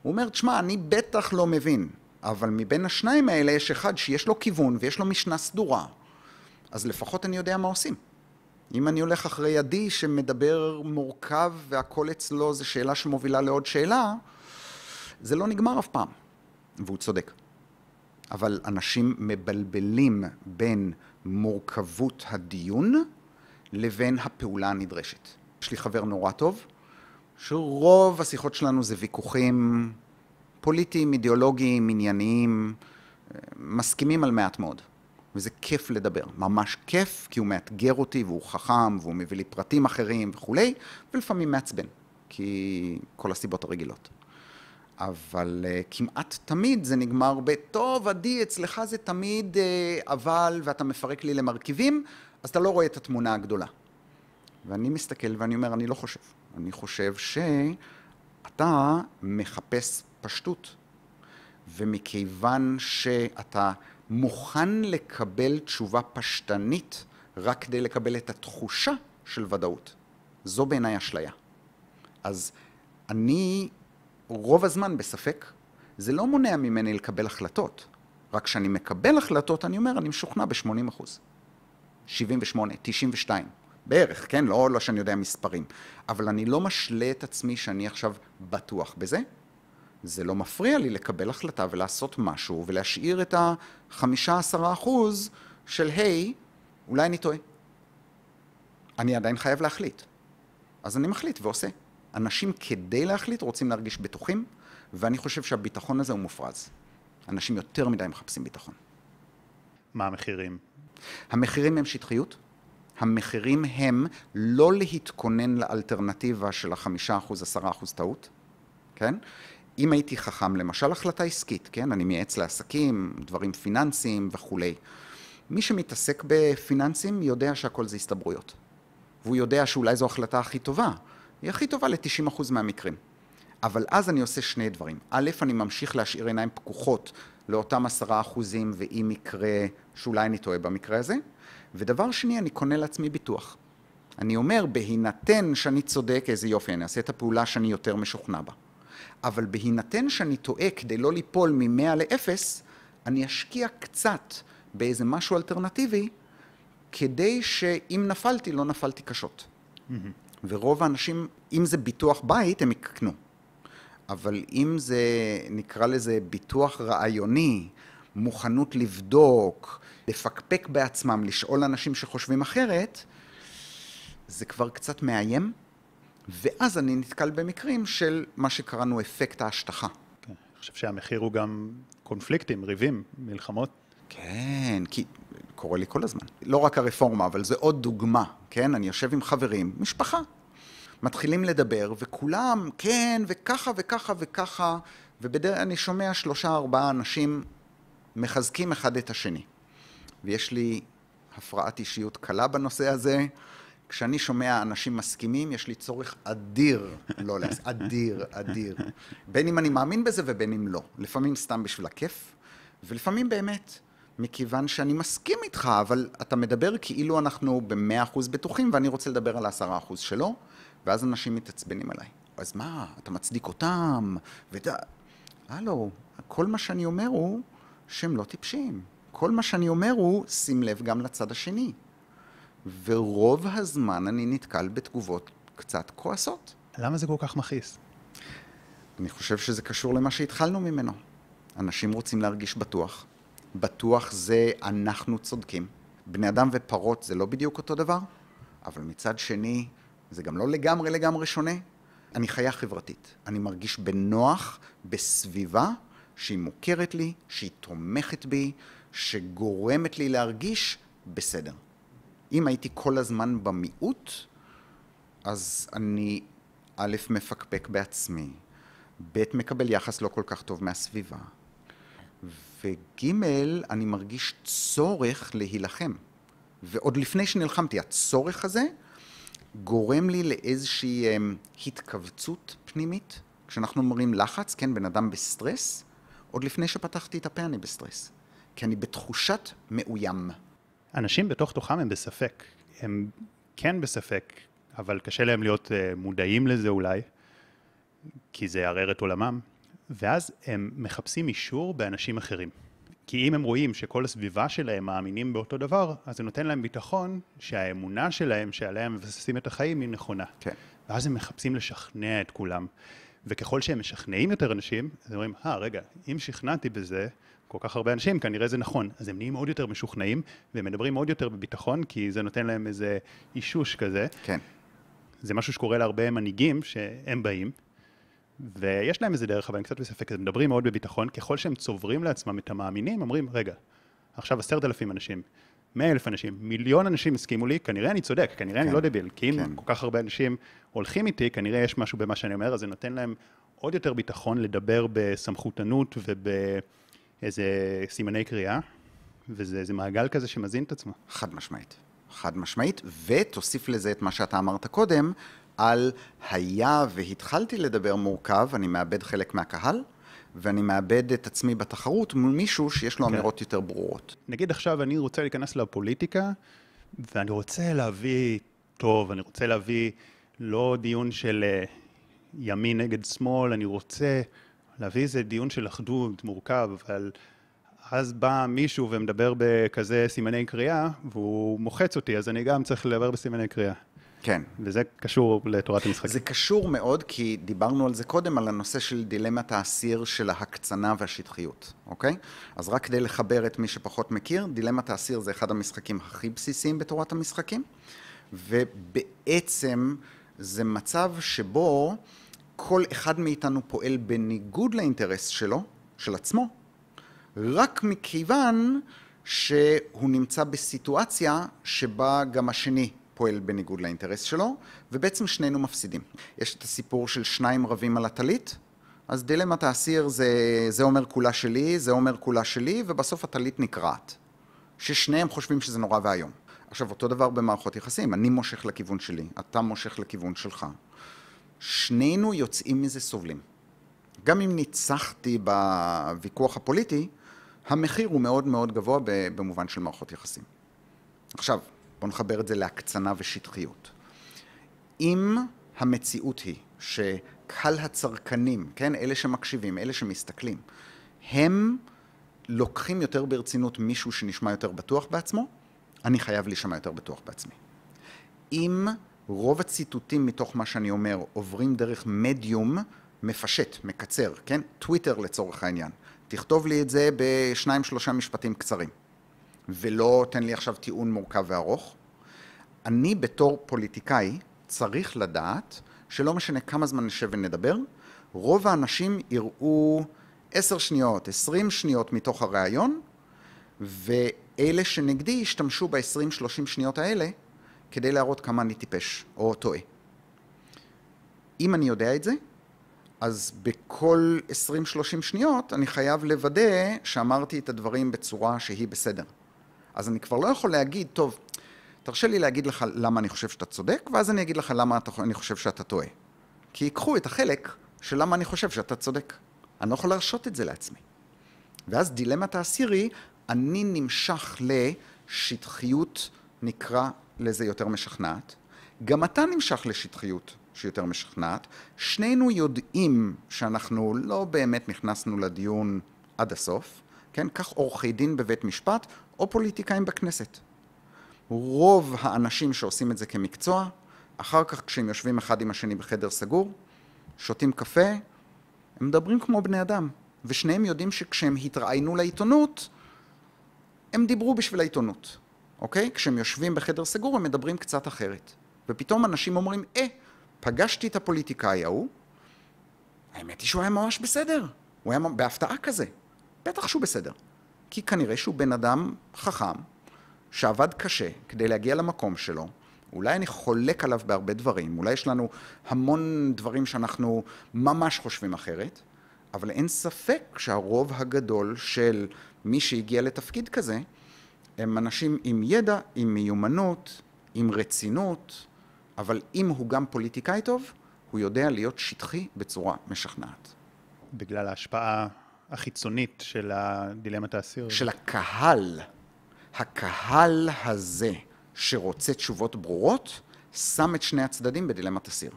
הוא אומר, תשמע, אני בטח לא מבין, אבל מבין השניים האלה יש אחד שיש לו כיוון ויש לו משנה סדורה, אז לפחות אני יודע מה עושים. אם אני הולך אחרי עדי שמדבר מורכב והכל אצלו זה שאלה שמובילה לעוד שאלה, זה לא נגמר אף פעם, והוא צודק. אבל אנשים מבלבלים בין מורכבות הדיון לבין הפעולה הנדרשת. יש לי חבר נורא טוב, שרוב השיחות שלנו זה ויכוחים פוליטיים, אידיאולוגיים, ענייניים, מסכימים על מעט מאוד. וזה כיף לדבר, ממש כיף, כי הוא מאתגר אותי והוא חכם והוא מביא לי פרטים אחרים וכולי, ולפעמים מעצבן, כי כל הסיבות הרגילות. אבל uh, כמעט תמיד זה נגמר בטוב, עדי, אצלך זה תמיד uh, אבל, ואתה מפרק לי למרכיבים, אז אתה לא רואה את התמונה הגדולה. ואני מסתכל ואני אומר, אני לא חושב. אני חושב שאתה מחפש פשטות, ומכיוון שאתה מוכן לקבל תשובה פשטנית רק כדי לקבל את התחושה של ודאות, זו בעיניי אשליה. אז אני רוב הזמן בספק, זה לא מונע ממני לקבל החלטות, רק כשאני מקבל החלטות אני אומר, אני משוכנע ב-80 אחוז. 78, 92. בערך, כן? לא, לא שאני יודע מספרים. אבל אני לא משלה את עצמי שאני עכשיו בטוח בזה. זה לא מפריע לי לקבל החלטה ולעשות משהו ולהשאיר את החמישה עשרה אחוז של היי, אולי אני טועה. אני עדיין חייב להחליט. אז אני מחליט ועושה. אנשים כדי להחליט רוצים להרגיש בטוחים, ואני חושב שהביטחון הזה הוא מופרז. אנשים יותר מדי מחפשים ביטחון. מה המחירים? המחירים הם שטחיות, המחירים הם לא להתכונן לאלטרנטיבה של החמישה אחוז, עשרה אחוז טעות, כן? אם הייתי חכם, למשל החלטה עסקית, כן? אני מייעץ לעסקים, דברים פיננסיים וכולי. מי שמתעסק בפיננסים יודע שהכל זה הסתברויות. והוא יודע שאולי זו החלטה הכי טובה. היא הכי טובה ל-90% מהמקרים. אבל אז אני עושה שני דברים. א', אני ממשיך להשאיר עיניים פקוחות לאותם עשרה אחוזים, ואם יקרה שאולי אני טועה במקרה הזה. ודבר שני, אני קונה לעצמי ביטוח. אני אומר, בהינתן שאני צודק, איזה יופי, אני אעשה את הפעולה שאני יותר משוכנע בה. אבל בהינתן שאני טועה כדי לא ליפול מ-100 ל-0, אני אשקיע קצת באיזה משהו אלטרנטיבי, כדי שאם נפלתי, לא נפלתי קשות. Mm-hmm. ורוב האנשים, אם זה ביטוח בית, הם יקנו. אבל אם זה, נקרא לזה ביטוח רעיוני, מוכנות לבדוק, לפקפק בעצמם, לשאול אנשים שחושבים אחרת, זה כבר קצת מאיים, ואז אני נתקל במקרים של מה שקראנו אפקט ההשטחה. כן, אני חושב שהמחיר הוא גם קונפליקטים, ריבים, מלחמות. כן, כי קורה לי כל הזמן. לא רק הרפורמה, אבל זה עוד דוגמה, כן? אני יושב עם חברים, משפחה. מתחילים לדבר, וכולם, כן, וככה וככה וככה, ובדרך אני שומע שלושה ארבעה אנשים מחזקים אחד את השני. ויש לי הפרעת אישיות קלה בנושא הזה. כשאני שומע אנשים מסכימים, יש לי צורך אדיר לא להסכים. אדיר, אדיר. בין אם אני מאמין בזה ובין אם לא. לפעמים סתם בשביל הכיף, ולפעמים באמת, מכיוון שאני מסכים איתך, אבל אתה מדבר כאילו אנחנו במאה אחוז בטוחים, ואני רוצה לדבר על העשרה אחוז שלו, ואז אנשים מתעצבנים עליי. אז מה, אתה מצדיק אותם, וד... הלו, כל מה שאני אומר הוא שהם לא טיפשים. כל מה שאני אומר הוא, שים לב גם לצד השני. ורוב הזמן אני נתקל בתגובות קצת כועסות. למה זה כל כך מכעיס? אני חושב שזה קשור למה שהתחלנו ממנו. אנשים רוצים להרגיש בטוח. בטוח זה אנחנו צודקים. בני אדם ופרות זה לא בדיוק אותו דבר, אבל מצד שני, זה גם לא לגמרי לגמרי שונה. אני חיה חברתית. אני מרגיש בנוח בסביבה שהיא מוכרת לי, שהיא תומכת בי, שגורמת לי להרגיש בסדר. אם הייתי כל הזמן במיעוט, אז אני א', מפקפק בעצמי, ב', מקבל יחס לא כל כך טוב מהסביבה, וג', אני מרגיש צורך להילחם. ועוד לפני שנלחמתי, הצורך הזה גורם לי לאיזושהי אמ, התכווצות פנימית. כשאנחנו אומרים לחץ, כן, בן אדם בסטרס, עוד לפני שפתחתי את הפה אני בסטרס. כי אני בתחושת מאוים. אנשים בתוך תוכם הם בספק. הם כן בספק, אבל קשה להם להיות uh, מודעים לזה אולי, כי זה יערער את עולמם, ואז הם מחפשים אישור באנשים אחרים. כי אם הם רואים שכל הסביבה שלהם מאמינים באותו דבר, אז זה נותן להם ביטחון שהאמונה שלהם, שעליה הם מבססים את החיים, היא נכונה. כן. ואז הם מחפשים לשכנע את כולם. וככל שהם משכנעים יותר אנשים, אז הם אומרים, אה, רגע, אם שכנעתי בזה, כל כך הרבה אנשים, כנראה זה נכון. אז הם נהיים עוד יותר משוכנעים, והם מדברים עוד יותר בביטחון, כי זה נותן להם איזה אישוש כזה. כן. זה משהו שקורה להרבה מנהיגים, שהם באים, ויש להם איזה דרך, אבל אני קצת בספק, הם מדברים מאוד בביטחון, ככל שהם צוברים לעצמם את המאמינים, אומרים, רגע, עכשיו עשרת אלפים אנשים, מאה אלף אנשים, מיליון אנשים הסכימו לי, כנראה אני צודק, כנראה כן, אני לא דביל, כי אם כן. כל כך הרבה אנשים הולכים איתי, כנראה יש משהו במה שאני אומר, אז זה נותן להם עוד יותר ביטחון לדבר בסמכותנות ובאיזה סימני קריאה, וזה מעגל כזה שמזין את עצמו. חד משמעית. חד משמעית, ותוסיף לזה את מה שאתה אמרת קודם, על היה והתחלתי לדבר מורכב, אני מאבד חלק מהקהל, ואני מאבד את עצמי בתחרות מול מישהו שיש לו כן. אמירות יותר ברורות. נגיד עכשיו אני רוצה להיכנס לפוליטיקה, ואני רוצה להביא טוב, אני רוצה להביא לא דיון של אה, ימין נגד שמאל, אני רוצה להביא איזה דיון של אחדות מורכב, אבל אז בא מישהו ומדבר בכזה סימני קריאה, והוא מוחץ אותי, אז אני גם צריך לדבר בסימני קריאה. כן. וזה קשור לתורת המשחקים. זה קשור מאוד, כי דיברנו על זה קודם, על הנושא של דילמת האסיר של ההקצנה והשטחיות, אוקיי? אז רק כדי לחבר את מי שפחות מכיר, דילמת האסיר זה אחד המשחקים הכי בסיסיים בתורת המשחקים, ובעצם זה מצב שבו כל אחד מאיתנו פועל בניגוד לאינטרס שלו, של עצמו, רק מכיוון שהוא נמצא בסיטואציה שבה גם השני פועל בניגוד לאינטרס שלו, ובעצם שנינו מפסידים. יש את הסיפור של שניים רבים על הטלית, אז דילמת האסיר זה, זה אומר כולה שלי, זה אומר כולה שלי, ובסוף הטלית נקרעת. ששניהם חושבים שזה נורא ואיום. עכשיו, אותו דבר במערכות יחסים, אני מושך לכיוון שלי, אתה מושך לכיוון שלך. שנינו יוצאים מזה סובלים. גם אם ניצחתי בוויכוח הפוליטי, המחיר הוא מאוד מאוד גבוה במובן של מערכות יחסים. עכשיו, בואו נחבר את זה להקצנה ושטחיות. אם המציאות היא שקהל הצרכנים, כן, אלה שמקשיבים, אלה שמסתכלים, הם לוקחים יותר ברצינות מישהו שנשמע יותר בטוח בעצמו, אני חייב להישמע יותר בטוח בעצמי. אם רוב הציטוטים מתוך מה שאני אומר עוברים דרך מדיום מפשט, מקצר, כן? טוויטר לצורך העניין. תכתוב לי את זה בשניים שלושה משפטים קצרים. ולא תן לי עכשיו טיעון מורכב וארוך. אני בתור פוליטיקאי צריך לדעת שלא משנה כמה זמן נשב ונדבר, רוב האנשים יראו עשר שניות, עשרים שניות מתוך הראיון, ואלה שנגדי ישתמשו בעשרים שלושים שניות האלה כדי להראות כמה אני טיפש או טועה. אם אני יודע את זה, אז בכל 20-30 שניות אני חייב לוודא שאמרתי את הדברים בצורה שהיא בסדר. אז אני כבר לא יכול להגיד, טוב, תרשה לי להגיד לך למה אני חושב שאתה צודק, ואז אני אגיד לך למה אני חושב שאתה טועה. כי ייקחו את החלק של למה אני חושב שאתה צודק. אני לא יכול להרשות את זה לעצמי. ואז דילמת האסיר היא, אני נמשך לשטחיות, נקרא לזה יותר משכנעת. גם אתה נמשך לשטחיות שיותר משכנעת. שנינו יודעים שאנחנו לא באמת נכנסנו לדיון עד הסוף, כן? כך עורכי דין בבית משפט או פוליטיקאים בכנסת. רוב האנשים שעושים את זה כמקצוע, אחר כך כשהם יושבים אחד עם השני בחדר סגור, שותים קפה, הם מדברים כמו בני אדם. ושניהם יודעים שכשהם התראיינו לעיתונות, הם דיברו בשביל העיתונות, אוקיי? כשהם יושבים בחדר סגור הם מדברים קצת אחרת. ופתאום אנשים אומרים, אה, פגשתי את הפוליטיקאי ההוא, האמת היא שהוא היה ממש בסדר. הוא היה בהפתעה כזה. בטח שהוא בסדר. כי כנראה שהוא בן אדם חכם, שעבד קשה כדי להגיע למקום שלו. אולי אני חולק עליו בהרבה דברים, אולי יש לנו המון דברים שאנחנו ממש חושבים אחרת, אבל אין ספק שהרוב הגדול של מי שהגיע לתפקיד כזה, הם אנשים עם ידע, עם מיומנות, עם רצינות, אבל אם הוא גם פוליטיקאי טוב, הוא יודע להיות שטחי בצורה משכנעת. בגלל ההשפעה החיצונית של הדילמת האסיר? של הקהל. הקהל הזה שרוצה תשובות ברורות, שם את שני הצדדים בדילמת אסיר.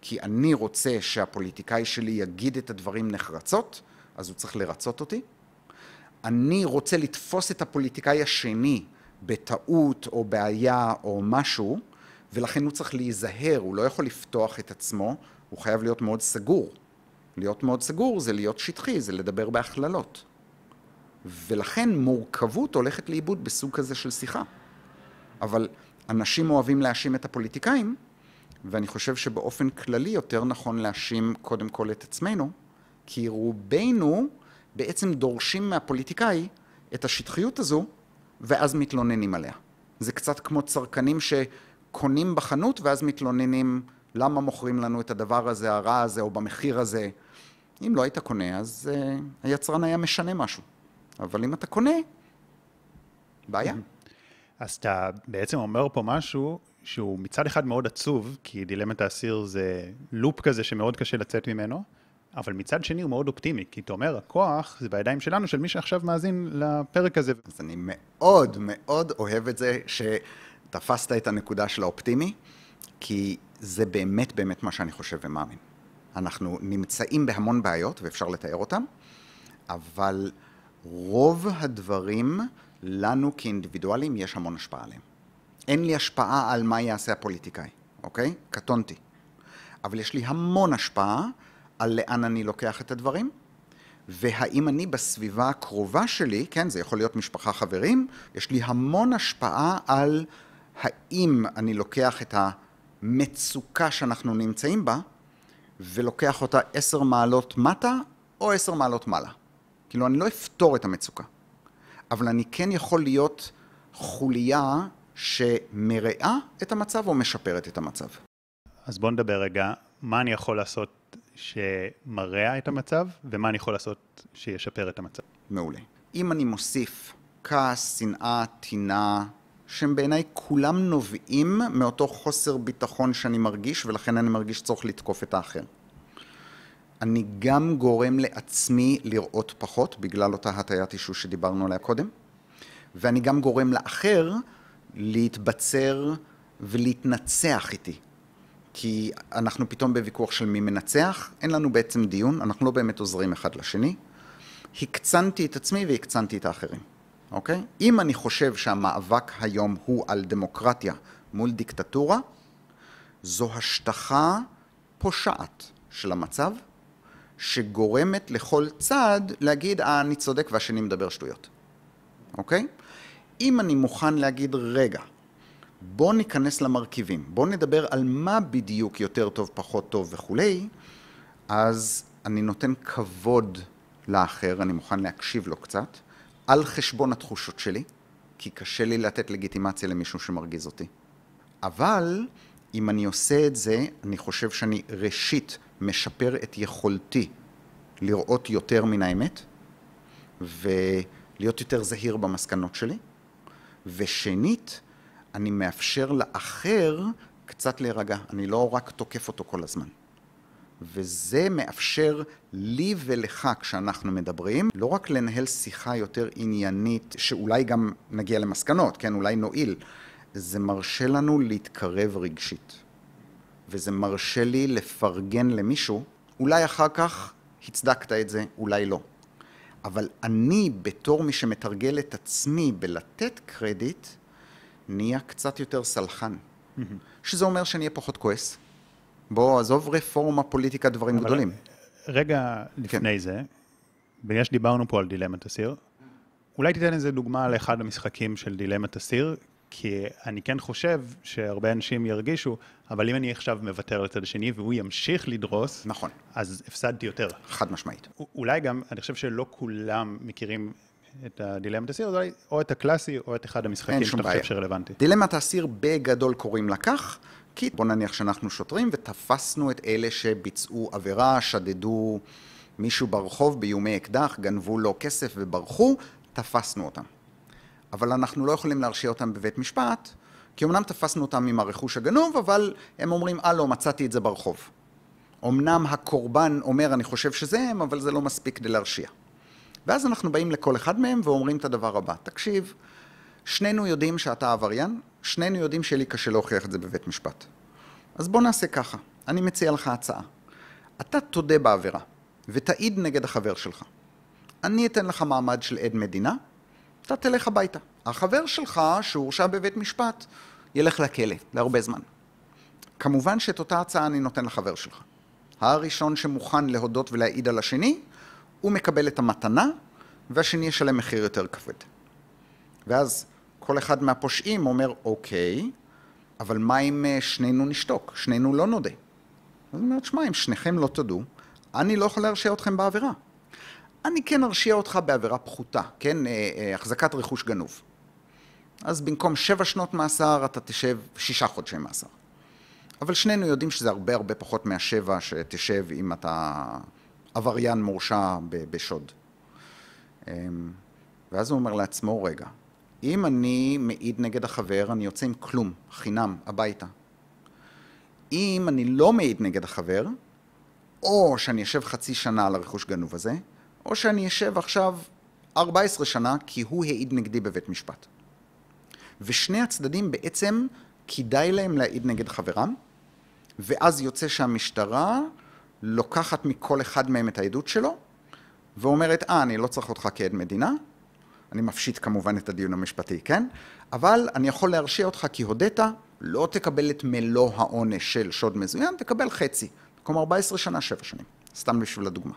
כי אני רוצה שהפוליטיקאי שלי יגיד את הדברים נחרצות, אז הוא צריך לרצות אותי. אני רוצה לתפוס את הפוליטיקאי השני בטעות או בעיה או משהו, ולכן הוא צריך להיזהר, הוא לא יכול לפתוח את עצמו, הוא חייב להיות מאוד סגור. להיות מאוד סגור זה להיות שטחי, זה לדבר בהכללות. ולכן מורכבות הולכת לאיבוד בסוג כזה של שיחה. אבל אנשים אוהבים להאשים את הפוליטיקאים, ואני חושב שבאופן כללי יותר נכון להאשים קודם כל את עצמנו, כי רובנו בעצם דורשים מהפוליטיקאי את השטחיות הזו, ואז מתלוננים עליה. זה קצת כמו צרכנים שקונים בחנות ואז מתלוננים למה מוכרים לנו את הדבר הזה, הרע הזה, או במחיר הזה. אם לא היית קונה, אז uh, היצרן היה משנה משהו. אבל אם אתה קונה, בעיה. [clears throat] אז אתה בעצם אומר פה משהו שהוא מצד אחד מאוד עצוב, כי דילמת האסיר זה לופ כזה שמאוד קשה לצאת ממנו, אבל מצד שני הוא מאוד אופטימי, כי אתה אומר, הכוח זה בידיים שלנו, של מי שעכשיו מאזין לפרק הזה. אז אני מאוד מאוד אוהב את זה שתפסת את הנקודה של האופטימי, כי זה באמת באמת מה שאני חושב ומאמין. אנחנו נמצאים בהמון בעיות, ואפשר לתאר אותן, אבל רוב הדברים, לנו כאינדיבידואלים, יש המון השפעה עליהם. אין לי השפעה על מה יעשה הפוליטיקאי, אוקיי? קטונתי. אבל יש לי המון השפעה על לאן אני לוקח את הדברים, והאם אני בסביבה הקרובה שלי, כן, זה יכול להיות משפחה חברים, יש לי המון השפעה על האם אני לוקח את המצוקה שאנחנו נמצאים בה, ולוקח אותה עשר מעלות מטה או עשר מעלות מעלה. כאילו, אני לא אפתור את המצוקה, אבל אני כן יכול להיות חוליה שמרעה את המצב או משפרת את המצב. אז בוא נדבר רגע, מה אני יכול לעשות שמרע את המצב, ומה אני יכול לעשות שישפר את המצב. מעולה. אם אני מוסיף כעס, שנאה, טינה, שהם בעיניי כולם נובעים מאותו חוסר ביטחון שאני מרגיש, ולכן אני מרגיש צורך לתקוף את האחר. אני גם גורם לעצמי לראות פחות, בגלל אותה הטיית אישוש שדיברנו עליה קודם, ואני גם גורם לאחר להתבצר ולהתנצח איתי. כי אנחנו פתאום בוויכוח של מי מנצח, אין לנו בעצם דיון, אנחנו לא באמת עוזרים אחד לשני. הקצנתי את עצמי והקצנתי את האחרים, אוקיי? אם אני חושב שהמאבק היום הוא על דמוקרטיה מול דיקטטורה, זו השטחה פושעת של המצב, שגורמת לכל צד להגיד, אה, אני צודק והשני מדבר שטויות, אוקיי? אם אני מוכן להגיד, רגע, בוא ניכנס למרכיבים, בוא נדבר על מה בדיוק יותר טוב, פחות טוב וכולי, אז אני נותן כבוד לאחר, אני מוכן להקשיב לו קצת, על חשבון התחושות שלי, כי קשה לי לתת לגיטימציה למישהו שמרגיז אותי. אבל אם אני עושה את זה, אני חושב שאני ראשית משפר את יכולתי לראות יותר מן האמת, ולהיות יותר זהיר במסקנות שלי. ושנית, אני מאפשר לאחר קצת להירגע. אני לא רק תוקף אותו כל הזמן. וזה מאפשר לי ולך, כשאנחנו מדברים, לא רק לנהל שיחה יותר עניינית, שאולי גם נגיע למסקנות, כן, אולי נועיל, זה מרשה לנו להתקרב רגשית. וזה מרשה לי לפרגן למישהו, אולי אחר כך הצדקת את זה, אולי לא. אבל אני, בתור מי שמתרגל את עצמי בלתת קרדיט, נהיה קצת יותר סלחן. שזה אומר שאני אהיה פחות כועס. בוא, עזוב רפורמה, פוליטיקה, דברים גדולים. רגע לפני כן. זה, בגלל שדיברנו פה על דילמת אסיר, אולי תיתן איזה דוגמה לאחד המשחקים של דילמת אסיר, כי אני כן חושב שהרבה אנשים ירגישו, אבל אם אני עכשיו מוותר לצד השני והוא ימשיך לדרוס, נכון, אז הפסדתי יותר. חד משמעית. אולי גם, אני חושב שלא כולם מכירים את הדילמת אסיר, או את הקלאסי או את אחד המשחקים שאתה. חושב שרלוונטי. דילמת האסיר בגדול קוראים לה כך, כי בוא נניח שאנחנו שוטרים ותפסנו את אלה שביצעו עבירה, שדדו מישהו ברחוב באיומי אקדח, גנבו לו כסף וברחו, תפסנו אותם. אבל אנחנו לא יכולים להרשיע אותם בבית משפט, כי אמנם תפסנו אותם עם הרכוש הגנוב, אבל הם אומרים, אה לא, מצאתי את זה ברחוב. אמנם הקורבן אומר, אני חושב שזה הם, אבל זה לא מספיק כדי להרשיע. ואז אנחנו באים לכל אחד מהם ואומרים את הדבר הבא, תקשיב, שנינו יודעים שאתה עבריין, שנינו יודעים שיהיה לי קשה להוכיח את זה בבית משפט. אז בוא נעשה ככה, אני מציע לך הצעה. אתה תודה בעבירה, ותעיד נגד החבר שלך. אני אתן לך מעמד של עד מדינה, אתה תלך הביתה. החבר שלך, שהורשע בבית משפט, ילך לכלא להרבה זמן. כמובן שאת אותה הצעה אני נותן לחבר שלך. הראשון שמוכן להודות ולהעיד על השני, הוא מקבל את המתנה, והשני ישלם מחיר יותר כבד. ואז כל אחד מהפושעים אומר, אוקיי, אבל מה אם אה, שנינו נשתוק? שנינו לא נודה. אז הוא אומר, שמע, אם שניכם לא תודו, אני לא יכול להרשיע אתכם בעבירה. אני כן ארשיע אותך בעבירה פחותה, כן? אה, אה, החזקת רכוש גנוב. אז במקום שבע שנות מאסר, אתה תשב שישה חודשי מאסר. אבל שנינו יודעים שזה הרבה הרבה פחות מהשבע שתשב אם אתה עבריין מורשע בשוד. אמ, ואז הוא אומר לעצמו, רגע, אם אני מעיד נגד החבר, אני יוצא עם כלום, חינם, הביתה. אם אני לא מעיד נגד החבר, או שאני אשב חצי שנה על הרכוש גנוב הזה, או שאני אשב עכשיו 14 שנה כי הוא העיד נגדי בבית משפט. ושני הצדדים בעצם כדאי להם להעיד נגד חברם, ואז יוצא שהמשטרה לוקחת מכל אחד מהם את העדות שלו, ואומרת, אה, אני לא צריך אותך כעד מדינה, אני מפשיט כמובן את הדיון המשפטי, כן? אבל אני יכול להרשיע אותך כי הודית, לא תקבל את מלוא העונש של שוד מזוין, תקבל חצי. במקום 14 שנה, 7 שנים. סתם בשביל הדוגמה.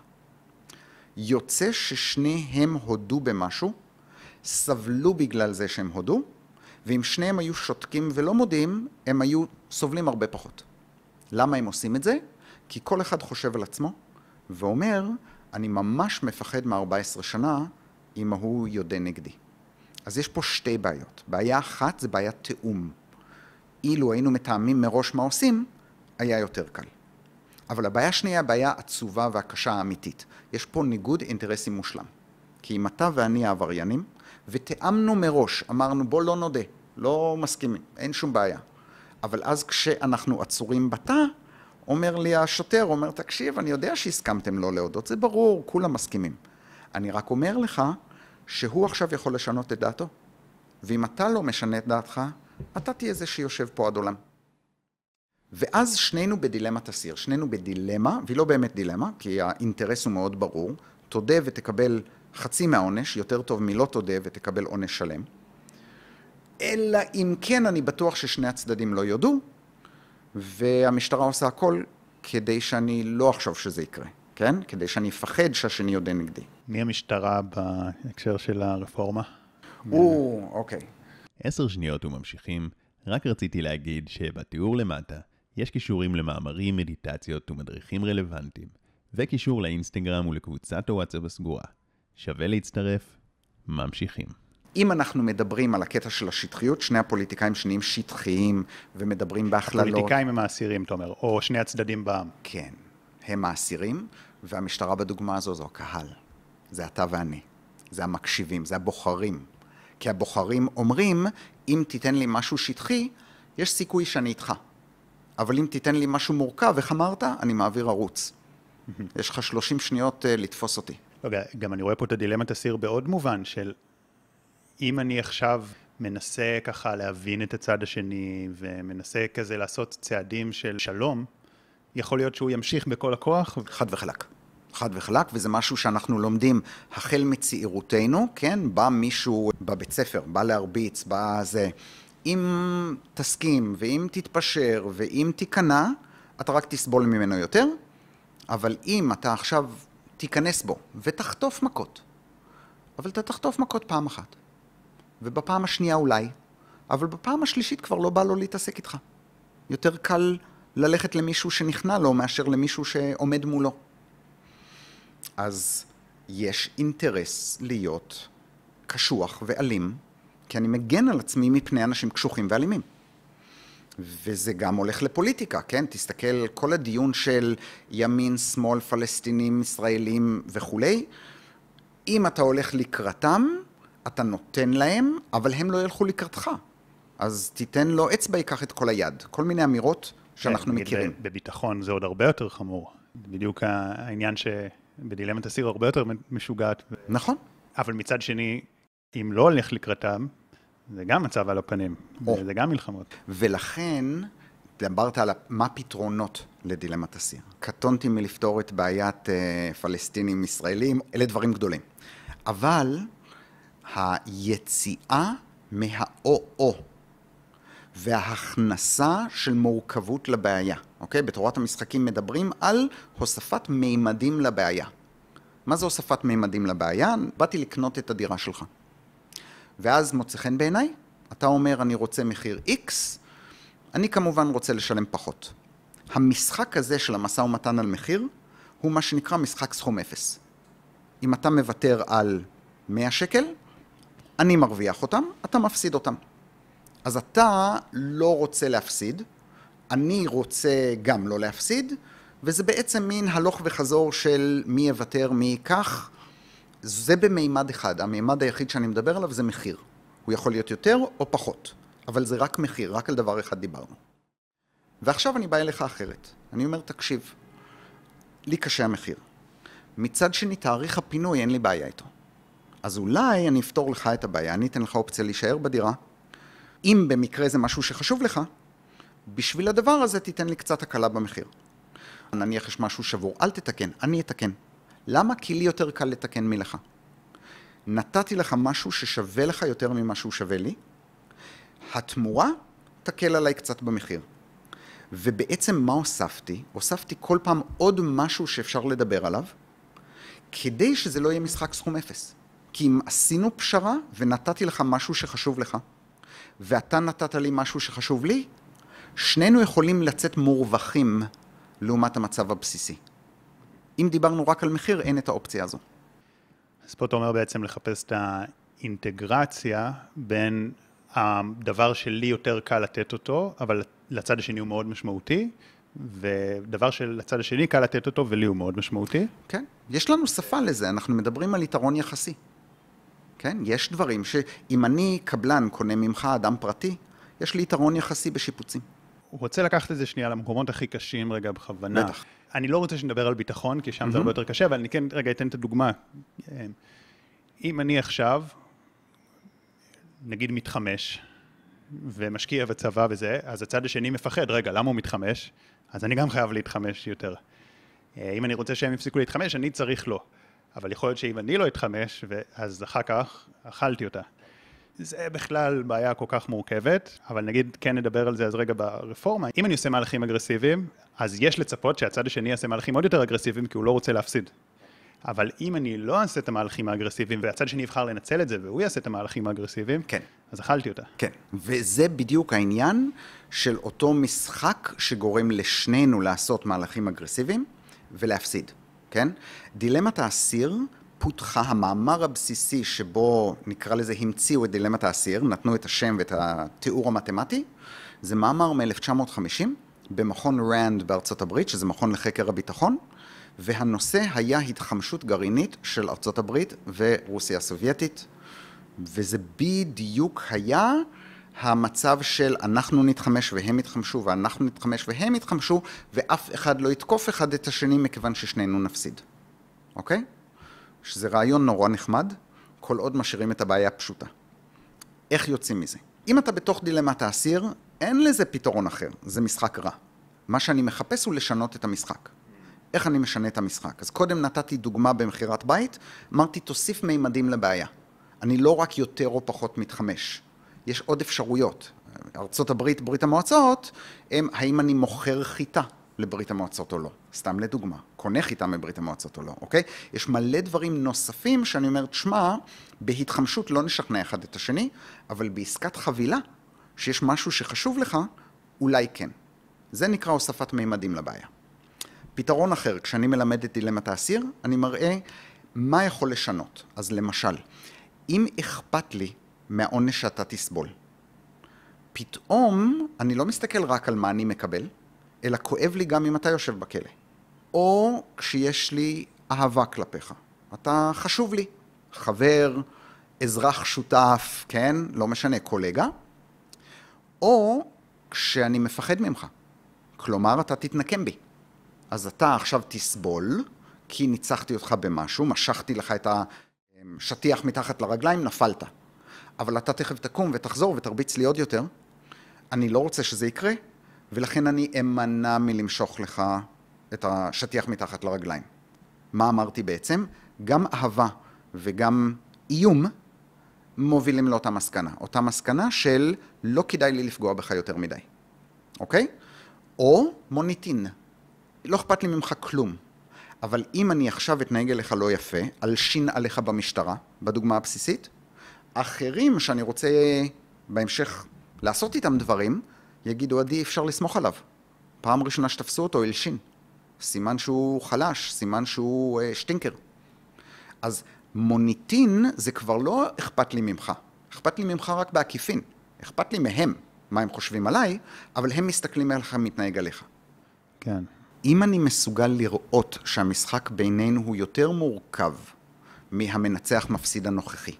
יוצא ששניהם הודו במשהו, סבלו בגלל זה שהם הודו, ואם שניהם היו שותקים ולא מודים, הם היו סובלים הרבה פחות. למה הם עושים את זה? כי כל אחד חושב על עצמו, ואומר, אני ממש מפחד מ-14 שנה אם ההוא יודה נגדי. אז יש פה שתי בעיות. בעיה אחת זה בעיית תיאום. אילו היינו מתאמים מראש מה עושים, היה יותר קל. אבל הבעיה השנייה, הבעיה העצובה והקשה האמיתית. יש פה ניגוד אינטרסים מושלם. כי אם אתה ואני העבריינים, ותיאמנו מראש, אמרנו בוא לא נודה, לא מסכימים, אין שום בעיה. אבל אז כשאנחנו עצורים בתא, אומר לי השוטר, אומר, תקשיב, אני יודע שהסכמתם לא להודות, זה ברור, כולם מסכימים. אני רק אומר לך שהוא עכשיו יכול לשנות את דעתו. ואם אתה לא משנה את דעתך, אתה תהיה זה שיושב פה עד עולם. ואז שנינו בדילמת אסיר, שנינו בדילמה, והיא לא באמת דילמה, כי האינטרס הוא מאוד ברור, תודה ותקבל חצי מהעונש, יותר טוב מלא תודה ותקבל עונש שלם. אלא אם כן אני בטוח ששני הצדדים לא יודו, והמשטרה עושה הכל כדי שאני לא אחשוב שזה יקרה, כן? כדי שאני אפחד שהשני יודע נגדי. מי המשטרה בהקשר של הרפורמה? או, אוקיי. עשר שניות וממשיכים, רק רציתי להגיד שבתיאור למטה יש קישורים למאמרים, מדיטציות ומדריכים רלוונטיים, וקישור לאינסטגרם ולקבוצת הוואטסאפ הסגורה. שווה להצטרף, ממשיכים. אם אנחנו מדברים על הקטע של השטחיות, שני הפוליטיקאים שנהיים שטחיים ומדברים בהכללות. פוליטיקאים הם האסירים, אתה אומר, או שני הצדדים בעם. כן, הם האסירים, והמשטרה בדוגמה הזו זו הקהל. זה אתה ואני. זה המקשיבים, זה הבוחרים. כי הבוחרים אומרים, אם תיתן לי משהו שטחי, יש סיכוי שאני איתך. אבל אם תיתן לי משהו מורכב, איך אמרת? אני מעביר ערוץ. יש לך 30 שניות אה, לתפוס אותי. לא, גם אני רואה פה את הדילמת אסיר בעוד מובן, של אם אני עכשיו מנסה ככה להבין את הצד השני, ומנסה כזה לעשות צעדים של שלום, יכול להיות שהוא ימשיך בכל הכוח. חד וחלק. חד וחלק, וזה משהו שאנחנו לומדים החל מצעירותנו, כן? בא מישהו בבית ספר, בא להרביץ, בא זה. אם תסכים, ואם תתפשר, ואם תיכנע, אתה רק תסבול ממנו יותר, אבל אם אתה עכשיו תיכנס בו ותחטוף מכות, אבל אתה תחטוף מכות פעם אחת, ובפעם השנייה אולי, אבל בפעם השלישית כבר לא בא לו להתעסק איתך. יותר קל ללכת למישהו שנכנע לו מאשר למישהו שעומד מולו. אז יש אינטרס להיות קשוח ואלים, כי אני מגן על עצמי מפני אנשים קשוחים ואלימים. וזה גם הולך לפוליטיקה, כן? תסתכל, כל הדיון של ימין, שמאל, פלסטינים, ישראלים וכולי, אם אתה הולך לקראתם, אתה נותן להם, אבל הם לא ילכו לקראתך. אז תיתן לו אצבע, ייקח את כל היד. כל מיני אמירות שאנחנו כן, מכירים. בביטחון זה עוד הרבה יותר חמור. בדיוק העניין שבדילמת אסיר הרבה יותר משוגעת. נכון. אבל מצד שני, אם לא הולך לקראתם, זה גם מצב על הפנים, או. זה גם מלחמות. ולכן, דיברת על מה הפתרונות לדילמת אסיר. קטונתי מלפתור את בעיית uh, פלסטינים ישראלים, אלה דברים גדולים. אבל היציאה מהאו-או וההכנסה של מורכבות לבעיה, אוקיי? בתורת המשחקים מדברים על הוספת מימדים לבעיה. מה זה הוספת מימדים לבעיה? באתי לקנות את הדירה שלך. ואז מוצא חן בעיניי, אתה אומר אני רוצה מחיר X, אני כמובן רוצה לשלם פחות. המשחק הזה של המשא ומתן על מחיר, הוא מה שנקרא משחק סכום אפס. אם אתה מוותר על 100 שקל, אני מרוויח אותם, אתה מפסיד אותם. אז אתה לא רוצה להפסיד, אני רוצה גם לא להפסיד, וזה בעצם מין הלוך וחזור של מי יוותר, מי ייקח. זה במימד אחד, המימד היחיד שאני מדבר עליו זה מחיר. הוא יכול להיות יותר או פחות, אבל זה רק מחיר, רק על דבר אחד דיברנו. ועכשיו אני בא אליך אחרת. אני אומר, תקשיב, לי קשה המחיר. מצד שני, תאריך הפינוי, אין לי בעיה איתו. אז אולי אני אפתור לך את הבעיה, אני אתן לך אופציה להישאר בדירה. אם במקרה זה משהו שחשוב לך, בשביל הדבר הזה תיתן לי קצת הקלה במחיר. נניח יש משהו שבור, אל תתקן, אני אתקן. למה? כי לי יותר קל לתקן מלך. נתתי לך משהו ששווה לך יותר ממה שהוא שווה לי, התמורה תקל עליי קצת במחיר. ובעצם מה הוספתי? הוספתי כל פעם עוד משהו שאפשר לדבר עליו, כדי שזה לא יהיה משחק סכום אפס. כי אם עשינו פשרה ונתתי לך משהו שחשוב לך, ואתה נתת לי משהו שחשוב לי, שנינו יכולים לצאת מורווחים לעומת המצב הבסיסי. אם דיברנו רק על מחיר, אין את האופציה הזו. אז פה אתה אומר בעצם לחפש את האינטגרציה בין הדבר שלי יותר קל לתת אותו, אבל לצד השני הוא מאוד משמעותי, ודבר שלצד השני קל לתת אותו ולי הוא מאוד משמעותי. כן, יש לנו שפה לזה, אנחנו מדברים על יתרון יחסי. כן, יש דברים שאם אני קבלן קונה ממך אדם פרטי, יש לי יתרון יחסי בשיפוצים. הוא רוצה לקחת את זה שנייה למקומות הכי קשים רגע בכוונה. בטח. אני לא רוצה שנדבר על ביטחון, כי שם mm-hmm. זה הרבה יותר קשה, אבל אני כן רגע אתן את הדוגמה. אם אני עכשיו, נגיד מתחמש, ומשקיע בצבא וזה, אז הצד השני מפחד, רגע, למה הוא מתחמש? אז אני גם חייב להתחמש יותר. אה, אם אני רוצה שהם יפסיקו להתחמש, אני צריך לא. אבל יכול להיות שאם אני לא אתחמש, אז אחר כך אכלתי אותה. זה בכלל בעיה כל כך מורכבת, אבל נגיד כן נדבר על זה אז רגע ברפורמה. אם אני עושה מהלכים אגרסיביים, אז יש לצפות שהצד השני יעשה מהלכים עוד יותר אגרסיביים, כי הוא לא רוצה להפסיד. אבל אם אני לא אעשה את המהלכים האגרסיביים, והצד השני יבחר לנצל את זה, והוא יעשה את המהלכים האגרסיביים, כן. אז אכלתי אותה. כן, וזה בדיוק העניין של אותו משחק שגורם לשנינו לעשות מהלכים אגרסיביים ולהפסיד, כן? דילמת האסיר פותחה, המאמר הבסיסי שבו, נקרא לזה, המציאו את דילמת האסיר, נתנו את השם ואת התיאור המתמטי, זה מאמר מ-1950 במכון ראנד בארצות הברית, שזה מכון לחקר הביטחון, והנושא היה התחמשות גרעינית של ארצות הברית ורוסיה הסובייטית וזה בדיוק היה המצב של אנחנו נתחמש והם יתחמשו, ואנחנו נתחמש והם יתחמשו, ואף אחד לא יתקוף אחד את השני מכיוון ששנינו נפסיד, אוקיי? שזה רעיון נורא נחמד, כל עוד משאירים את הבעיה פשוטה. איך יוצאים מזה? אם אתה בתוך דילמת האסיר, אין לזה פתרון אחר, זה משחק רע. מה שאני מחפש הוא לשנות את המשחק. איך אני משנה את המשחק? אז קודם נתתי דוגמה במכירת בית, אמרתי תוסיף מימדים לבעיה. אני לא רק יותר או פחות מתחמש, יש עוד אפשרויות. ארצות הברית, ברית המועצות, הם האם אני מוכר חיטה לברית המועצות או לא. סתם לדוגמה, קונה חיטה מברית המועצות או לא, אוקיי? יש מלא דברים נוספים שאני אומר, תשמע, בהתחמשות לא נשכנע אחד את השני, אבל בעסקת חבילה, שיש משהו שחשוב לך, אולי כן. זה נקרא הוספת מימדים לבעיה. פתרון אחר, כשאני מלמד את דילמת האסיר, אני מראה מה יכול לשנות. אז למשל, אם אכפת לי מהעונש שאתה תסבול, פתאום אני לא מסתכל רק על מה אני מקבל, אלא כואב לי גם אם אתה יושב בכלא. או כשיש לי אהבה כלפיך. אתה חשוב לי, חבר, אזרח שותף, כן? לא משנה, קולגה. או כשאני מפחד ממך. כלומר, אתה תתנקם בי. אז אתה עכשיו תסבול, כי ניצחתי אותך במשהו, משכתי לך את השטיח מתחת לרגליים, נפלת. אבל אתה תכף תקום ותחזור ותרביץ לי עוד יותר. אני לא רוצה שזה יקרה, ולכן אני אמנע מלמשוך לך את השטיח מתחת לרגליים. מה אמרתי בעצם? גם אהבה וגם איום מובילים לאותה מסקנה. אותה מסקנה של לא כדאי לי לפגוע בך יותר מדי, אוקיי? או מוניטין. לא אכפת לי ממך כלום. אבל אם אני עכשיו אתנהג אליך לא יפה, אלשין עליך במשטרה, בדוגמה הבסיסית, אחרים שאני רוצה בהמשך לעשות איתם דברים, יגידו, עדי, אפשר לסמוך עליו. פעם ראשונה שתפסו אותו, הלשין. סימן שהוא חלש, סימן שהוא אה, שטינקר. אז מוניטין זה כבר לא אכפת לי ממך, אכפת לי ממך רק בעקיפין. אכפת לי מהם, מה הם חושבים עליי, אבל הם מסתכלים עליך מתנהג עליך. כן. אם אני מסוגל לראות שהמשחק בינינו הוא יותר מורכב מהמנצח מפסיד הנוכחי,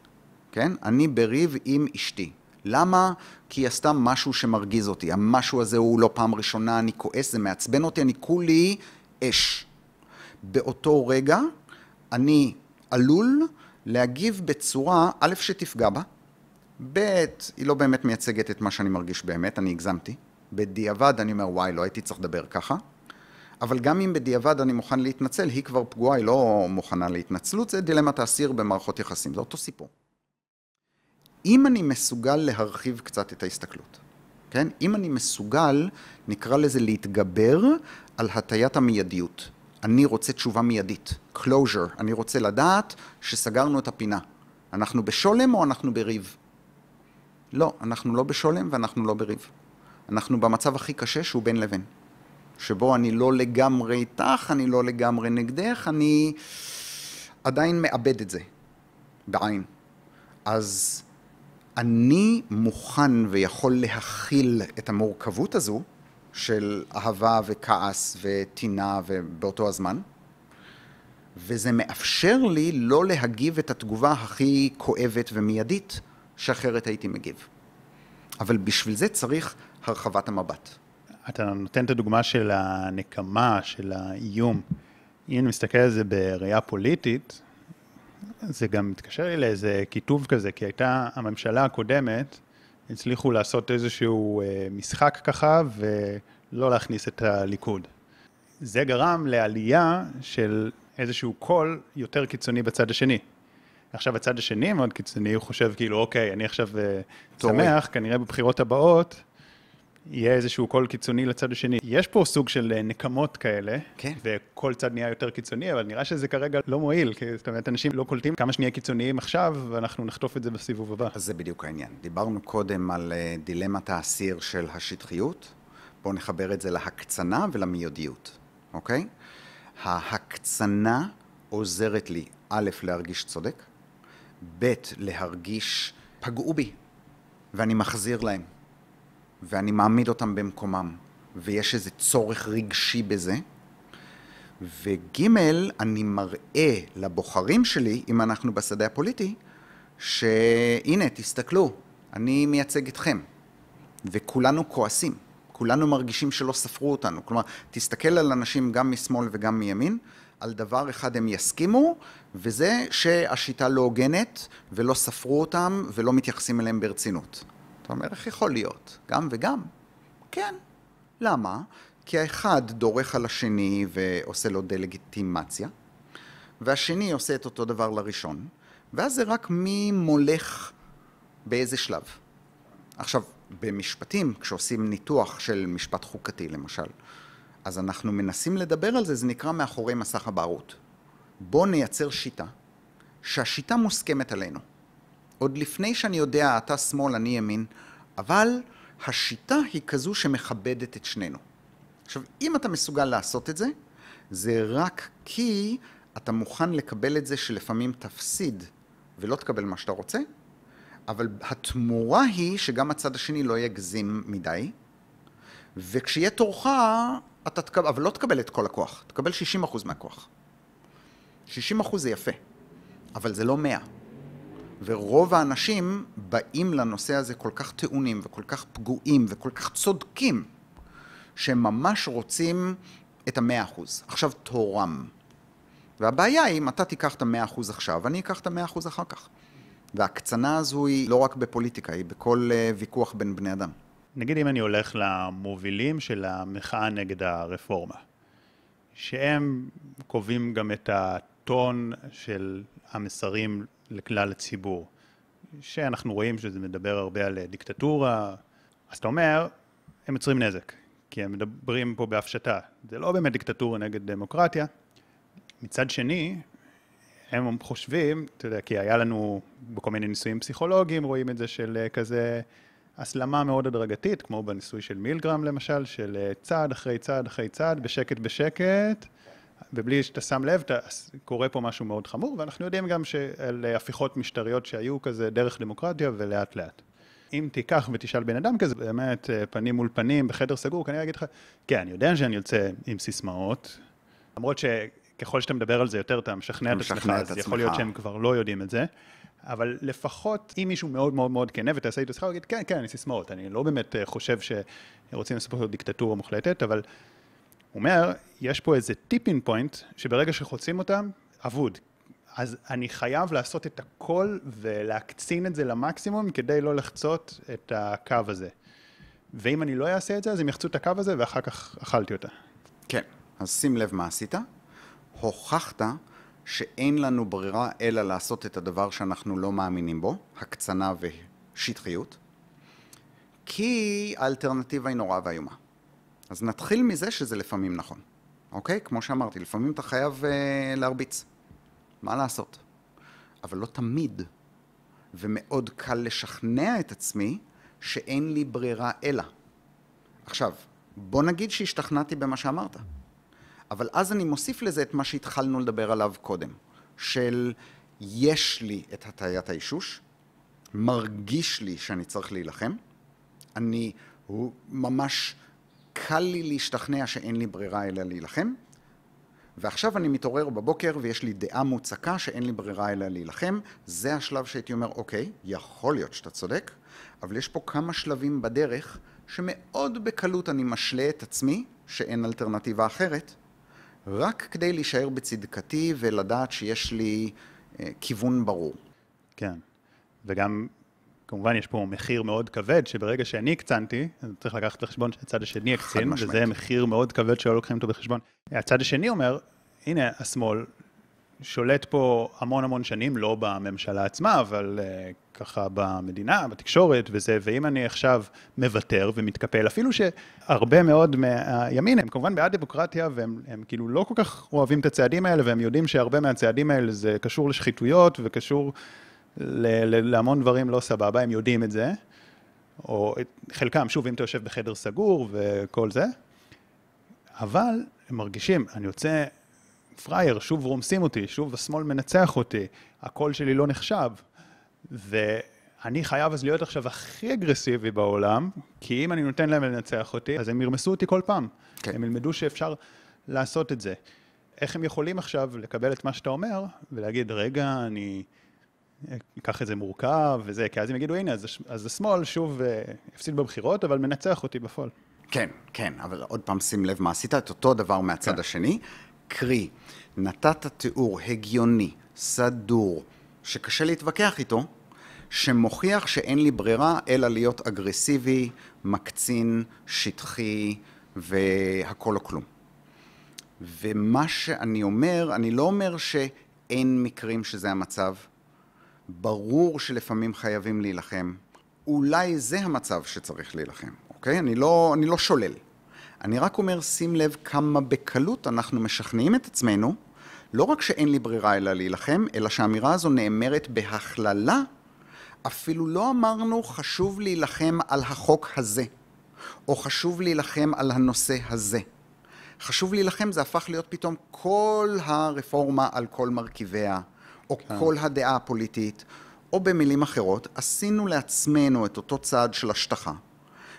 כן? אני בריב עם אשתי. למה? כי היא עשתה משהו שמרגיז אותי. המשהו הזה הוא לא פעם ראשונה, אני כועס, זה מעצבן אותי, אני כולי אש. באותו רגע אני עלול להגיב בצורה, א', שתפגע בה, ב', היא לא באמת מייצגת את מה שאני מרגיש באמת, אני הגזמתי. בדיעבד אני אומר, וואי, לא הייתי צריך לדבר ככה. אבל גם אם בדיעבד אני מוכן להתנצל, היא כבר פגועה, היא לא מוכנה להתנצלות, זה דילמת האסיר במערכות יחסים, זה אותו סיפור. אם אני מסוגל להרחיב קצת את ההסתכלות, כן? אם אני מסוגל, נקרא לזה להתגבר על הטיית המיידיות. אני רוצה תשובה מיידית, closure, אני רוצה לדעת שסגרנו את הפינה. אנחנו בשולם או אנחנו בריב? לא, אנחנו לא בשולם ואנחנו לא בריב. אנחנו במצב הכי קשה שהוא בין לבין. שבו אני לא לגמרי איתך, אני לא לגמרי נגדך, אני עדיין מאבד את זה, בעין. אז אני מוכן ויכול להכיל את המורכבות הזו של אהבה וכעס וטינה ובאותו הזמן, וזה מאפשר לי לא להגיב את התגובה הכי כואבת ומיידית שאחרת הייתי מגיב. אבל בשביל זה צריך הרחבת המבט. אתה נותן את הדוגמה של הנקמה, של האיום. אם אני מסתכל על זה בראייה פוליטית, זה גם מתקשר לי לאיזה כיתוב כזה, כי הייתה הממשלה הקודמת, הצליחו לעשות איזשהו אה, משחק ככה ולא להכניס את הליכוד. זה גרם לעלייה של איזשהו קול יותר קיצוני בצד השני. עכשיו הצד השני מאוד קיצוני, הוא חושב כאילו, אוקיי, אני עכשיו אה, שמח, כנראה בבחירות הבאות יהיה איזשהו קול קיצוני לצד השני. יש פה סוג של אה, נקמות כאלה, כן. וכל צד נהיה יותר קיצוני, אבל נראה שזה כרגע לא מועיל, כי זאת אומרת, אנשים לא קולטים כמה שנהיה קיצוניים עכשיו, ואנחנו נחטוף את זה בסיבוב הבא. אז זה בדיוק העניין. דיברנו קודם על אה, דילמת האסיר של השטחיות, בואו נחבר את זה להקצנה ולמיידיות, אוקיי? ההקצנה עוזרת לי, א', להרגיש צודק, ב', להרגיש פגעו בי, ואני מחזיר להם. ואני מעמיד אותם במקומם, ויש איזה צורך רגשי בזה. וג', אני מראה לבוחרים שלי, אם אנחנו בשדה הפוליטי, שהנה, תסתכלו, אני מייצג אתכם, וכולנו כועסים, כולנו מרגישים שלא ספרו אותנו. כלומר, תסתכל על אנשים גם משמאל וגם מימין, על דבר אחד הם יסכימו, וזה שהשיטה לא הוגנת, ולא ספרו אותם, ולא מתייחסים אליהם ברצינות. אתה אומר, איך יכול להיות? גם וגם? כן. למה? כי האחד דורך על השני ועושה לו דה-לגיטימציה, והשני עושה את אותו דבר לראשון, ואז זה רק מי מולך באיזה שלב. עכשיו, במשפטים, כשעושים ניתוח של משפט חוקתי למשל, אז אנחנו מנסים לדבר על זה, זה נקרא מאחורי מסך הבערות. בואו נייצר שיטה, שהשיטה מוסכמת עלינו. עוד לפני שאני יודע, אתה שמאל, אני ימין, אבל השיטה היא כזו שמכבדת את שנינו. עכשיו, אם אתה מסוגל לעשות את זה, זה רק כי אתה מוכן לקבל את זה שלפעמים תפסיד ולא תקבל מה שאתה רוצה, אבל התמורה היא שגם הצד השני לא יגזים מדי, וכשיהיה תורך, אתה תקבל, אבל לא תקבל את כל הכוח, תקבל 60% מהכוח. 60% זה יפה, אבל זה לא 100. ורוב האנשים באים לנושא הזה כל כך טעונים וכל כך פגועים וכל כך צודקים, שהם ממש רוצים את המאה אחוז. עכשיו תורם. והבעיה היא אם אתה תיקח את המאה אחוז עכשיו, אני אקח את המאה אחוז אחר כך. וההקצנה הזו היא לא רק בפוליטיקה, היא בכל uh, ויכוח בין בני אדם. נגיד אם אני הולך למובילים של המחאה נגד הרפורמה, שהם קובעים גם את הטון של המסרים לכלל הציבור, שאנחנו רואים שזה מדבר הרבה על דיקטטורה, אז אתה אומר, הם יוצרים נזק, כי הם מדברים פה בהפשטה. זה לא באמת דיקטטורה נגד דמוקרטיה. מצד שני, הם חושבים, אתה יודע, כי היה לנו בכל מיני ניסויים פסיכולוגיים, רואים את זה של אה, כזה הסלמה מאוד הדרגתית, כמו בניסוי של מילגרם למשל, של אה, צעד אחרי צעד אחרי צעד, בשקט בשקט, ובלי שאתה שם לב, אתה, קורה פה משהו מאוד חמור, ואנחנו יודעים גם שעל הפיכות משטריות שהיו כזה דרך דמוקרטיה ולאט לאט. אם תיקח ותשאל בן אדם כזה, באמת, אה, פנים מול פנים, בחדר סגור, כנראה יגיד לך, כן, אני יודע שאני יוצא עם סיסמאות, למרות שככל שאתה מדבר על זה יותר, אתה משכנע את עצמך, אז יכול להיות שהם כבר לא יודעים את זה. אבל לפחות אם מישהו מאוד מאוד מאוד כנה ותעשה איתו שיחה, הוא יגיד, כן, כן, אני סיסמאות, אני לא באמת אה, חושב שרוצים לספר לו דיקטטורה מוחלטת, אבל אומר, יש פה איזה טיפין פוינט, שברגע שחוצים אותם, אבוד. אז אני חייב לעשות את הכל ולהקצין את זה למקסימום כדי לא לחצות את הקו הזה. ואם אני לא אעשה את זה, אז הם יחצו את הקו הזה ואחר כך אכלתי אותה. כן, אז שים לב מה עשית. הוכחת שאין לנו ברירה אלא לעשות את הדבר שאנחנו לא מאמינים בו, הקצנה ושטחיות, כי האלטרנטיבה היא נורא ואיומה. אז נתחיל מזה שזה לפעמים נכון, אוקיי? כמו שאמרתי, לפעמים אתה חייב אה, להרביץ. מה לעשות? אבל לא תמיד. ומאוד קל לשכנע את עצמי שאין לי ברירה אלא. עכשיו, בוא נגיד שהשתכנעתי במה שאמרת. אבל אז אני מוסיף לזה את מה שהתחלנו לדבר עליו קודם, של יש לי את הטיית האישוש, מרגיש לי שאני צריך להילחם, אני, הוא ממש קל לי להשתכנע שאין לי ברירה אלא להילחם, ועכשיו אני מתעורר בבוקר ויש לי דעה מוצקה שאין לי ברירה אלא להילחם, זה השלב שהייתי אומר, אוקיי, יכול להיות שאתה צודק, אבל יש פה כמה שלבים בדרך שמאוד בקלות אני משלה את עצמי שאין אלטרנטיבה אחרת, רק כדי להישאר בצדקתי ולדעת שיש לי אה, כיוון ברור. כן, וגם כמובן יש פה מחיר מאוד כבד, שברגע שאני הקצנתי, אז צריך לקחת בחשבון שהצד השני יקצין, וזה מחיר מאוד כבד שלא לוקחים אותו בחשבון. הצד השני אומר, הנה, השמאל שולט פה המון המון שנים, לא בממשלה עצמה, אבל uh, ככה במדינה, בתקשורת וזה, ואם אני עכשיו מוותר ומתקפל, אפילו שהרבה מאוד מהימין הם כמובן בעד דמוקרטיה, והם הם כאילו לא כל כך אוהבים את הצעדים האלה, והם יודעים שהרבה מהצעדים האלה זה קשור לשחיתויות וקשור להמון דברים לא סבבה, הם יודעים את זה, או חלקם, שוב, אם אתה יושב בחדר סגור וכל זה, אבל הם מרגישים, אני יוצא פראייר, שוב רומסים אותי, שוב השמאל מנצח אותי, הקול שלי לא נחשב, ואני חייב אז להיות עכשיו הכי אגרסיבי בעולם, כי אם אני נותן להם לנצח אותי, אז הם ירמסו אותי כל פעם. כן. הם ילמדו שאפשר לעשות את זה. איך הם יכולים עכשיו לקבל את מה שאתה אומר, ולהגיד, רגע, אני... אקח את זה מורכב וזה, כי אז הם יגידו, הנה, אז, השמאל שוב אה, הפסיד בבחירות, אבל מנצח אותי בפועל. כן, כן, אבל עוד פעם שים לב מה עשית, את אותו דבר מהצד כן. השני. קרי, נתת תיאור הגיוני, סדור, שקשה להתווכח איתו, שמוכיח שאין לי ברירה אלא להיות אגרסיבי, מקצין, שטחי והכל או כלום. ומה שאני אומר, אני לא אומר שאין מקרים שזה המצב. ברור שלפעמים חייבים להילחם. אולי זה המצב שצריך להילחם, אוקיי? אני לא, אני לא שולל. אני רק אומר, שים לב כמה בקלות אנחנו משכנעים את עצמנו, לא רק שאין לי ברירה אלא להילחם, אלא שהאמירה הזו נאמרת בהכללה, אפילו לא אמרנו חשוב להילחם על החוק הזה, או חשוב להילחם על הנושא הזה. חשוב להילחם, זה הפך להיות פתאום כל הרפורמה על כל מרכיביה, או כן. כל הדעה הפוליטית, או במילים אחרות, עשינו לעצמנו את אותו צעד של השטחה,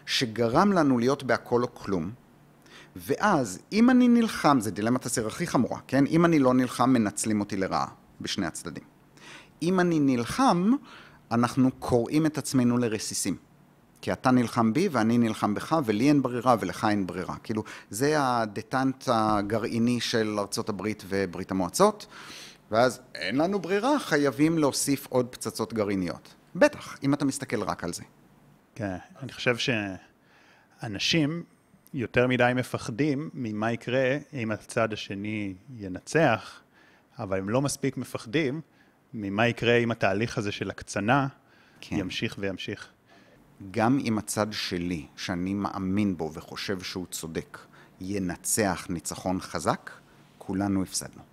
שגרם לנו להיות בהכל או כלום, ואז אם אני נלחם, זה דילמת הסיר הכי חמורה, כן? אם אני לא נלחם, מנצלים אותי לרעה בשני הצדדים. אם אני נלחם, אנחנו קוראים את עצמנו לרסיסים. כי אתה נלחם בי ואני נלחם בך ולי אין ברירה ולך אין ברירה. כאילו, זה הדטנט הגרעיני של ארצות הברית וברית המועצות, ואז אין לנו ברירה, חייבים להוסיף עוד פצצות גרעיניות. בטח, אם אתה מסתכל רק על זה. כן, אני חושב שאנשים יותר מדי מפחדים ממה יקרה אם הצד השני ינצח, אבל הם לא מספיק מפחדים ממה יקרה אם התהליך הזה של הקצנה כן. ימשיך וימשיך. גם אם הצד שלי, שאני מאמין בו וחושב שהוא צודק, ינצח ניצחון חזק, כולנו הפסדנו.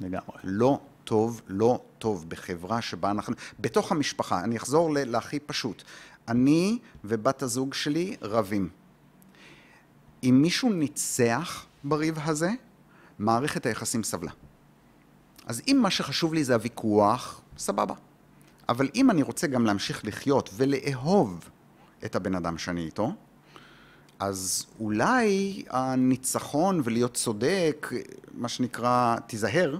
לגמרי. לא טוב, לא טוב בחברה שבה אנחנו... בתוך המשפחה, אני אחזור להכי פשוט. אני ובת הזוג שלי רבים. אם מישהו ניצח בריב הזה, מערכת היחסים סבלה. אז אם מה שחשוב לי זה הוויכוח, סבבה. אבל אם אני רוצה גם להמשיך לחיות ולאהוב את הבן אדם שאני איתו, אז אולי הניצחון ולהיות צודק, מה שנקרא, תיזהר,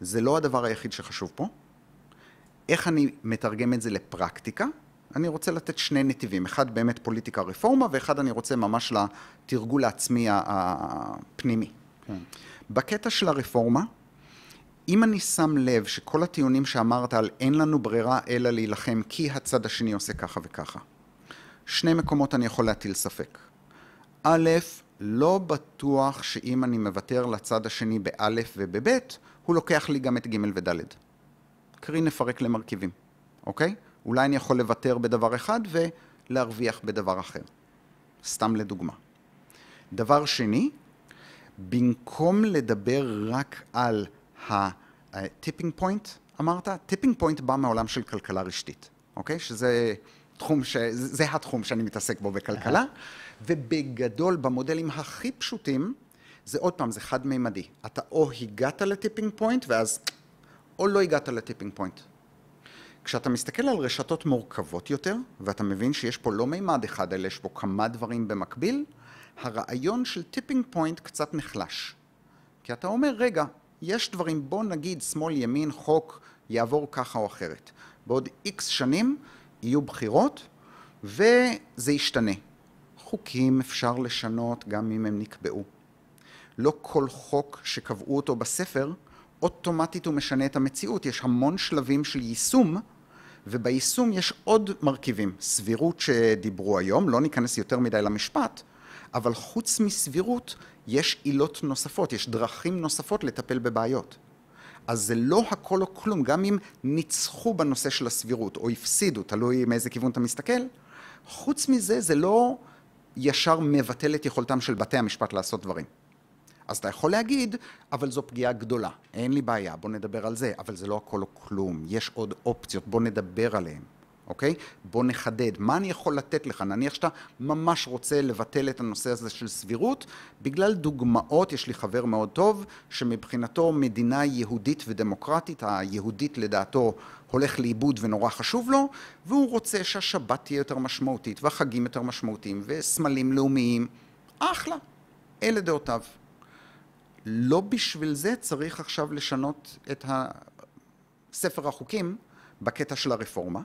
זה לא הדבר היחיד שחשוב פה. איך אני מתרגם את זה לפרקטיקה? אני רוצה לתת שני נתיבים, אחד באמת פוליטיקה רפורמה, ואחד אני רוצה ממש לתרגול העצמי הפנימי. כן. בקטע של הרפורמה, אם אני שם לב שכל הטיעונים שאמרת על אין לנו ברירה אלא להילחם כי הצד השני עושה ככה וככה, שני מקומות אני יכול להטיל ספק. א', לא בטוח שאם אני מוותר לצד השני באלף ובבית, הוא לוקח לי גם את ג' וד'. קרי נפרק למרכיבים, אוקיי? אולי אני יכול לוותר בדבר אחד ולהרוויח בדבר אחר. סתם לדוגמה. דבר שני, במקום לדבר רק על ה tipping point, אמרת, tipping point בא מהעולם של כלכלה רשתית, אוקיי? שזה תחום, ש... זה התחום שאני מתעסק בו בכלכלה, ובגדול, במודלים הכי פשוטים, זה עוד פעם, זה חד-מימדי. אתה או הגעת ל tipping point, ואז, או לא הגעת ל tipping point. כשאתה מסתכל על רשתות מורכבות יותר, ואתה מבין שיש פה לא מימד אחד, אלא יש פה כמה דברים במקביל, הרעיון של tipping point קצת נחלש. כי אתה אומר, רגע, יש דברים, בוא נגיד שמאל, ימין, חוק, יעבור ככה או אחרת. בעוד איקס שנים יהיו בחירות, וזה ישתנה. חוקים אפשר לשנות גם אם הם נקבעו. לא כל חוק שקבעו אותו בספר, אוטומטית הוא משנה את המציאות. יש המון שלבים של יישום וביישום יש עוד מרכיבים. סבירות שדיברו היום, לא ניכנס יותר מדי למשפט, אבל חוץ מסבירות יש עילות נוספות, יש דרכים נוספות לטפל בבעיות. אז זה לא הכל או כלום, גם אם ניצחו בנושא של הסבירות או הפסידו, תלוי מאיזה כיוון אתה מסתכל, חוץ מזה זה לא ישר מבטל את יכולתם של בתי המשפט לעשות דברים. אז אתה יכול להגיד, אבל זו פגיעה גדולה, אין לי בעיה, בוא נדבר על זה, אבל זה לא הכל או כלום, יש עוד אופציות, בוא נדבר עליהן, אוקיי? בוא נחדד, מה אני יכול לתת לך? נניח שאתה ממש רוצה לבטל את הנושא הזה של סבירות, בגלל דוגמאות, יש לי חבר מאוד טוב, שמבחינתו מדינה יהודית ודמוקרטית, היהודית לדעתו הולך לאיבוד ונורא חשוב לו, והוא רוצה שהשבת תהיה יותר משמעותית, והחגים יותר משמעותיים, וסמלים לאומיים, אחלה, אלה דעותיו. לא בשביל זה צריך עכשיו לשנות את ספר החוקים בקטע של הרפורמה,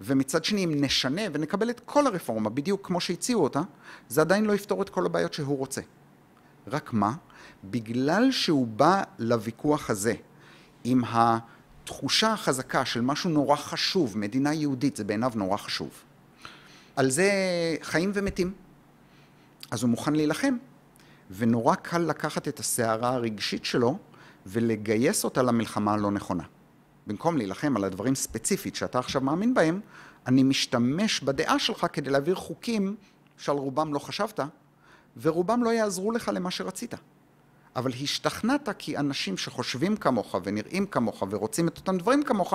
ומצד שני, אם נשנה ונקבל את כל הרפורמה בדיוק כמו שהציעו אותה, זה עדיין לא יפתור את כל הבעיות שהוא רוצה. רק מה? בגלל שהוא בא לוויכוח הזה עם התחושה החזקה של משהו נורא חשוב, מדינה יהודית, זה בעיניו נורא חשוב. על זה חיים ומתים. אז הוא מוכן להילחם, ונורא קל לקחת את הסערה הרגשית שלו ולגייס אותה למלחמה הלא נכונה. במקום להילחם על הדברים ספציפית שאתה עכשיו מאמין בהם, אני משתמש בדעה שלך כדי להעביר חוקים שעל רובם לא חשבת, ורובם לא יעזרו לך למה שרצית. אבל השתכנעת כי אנשים שחושבים כמוך ונראים כמוך ורוצים את אותם דברים כמוך,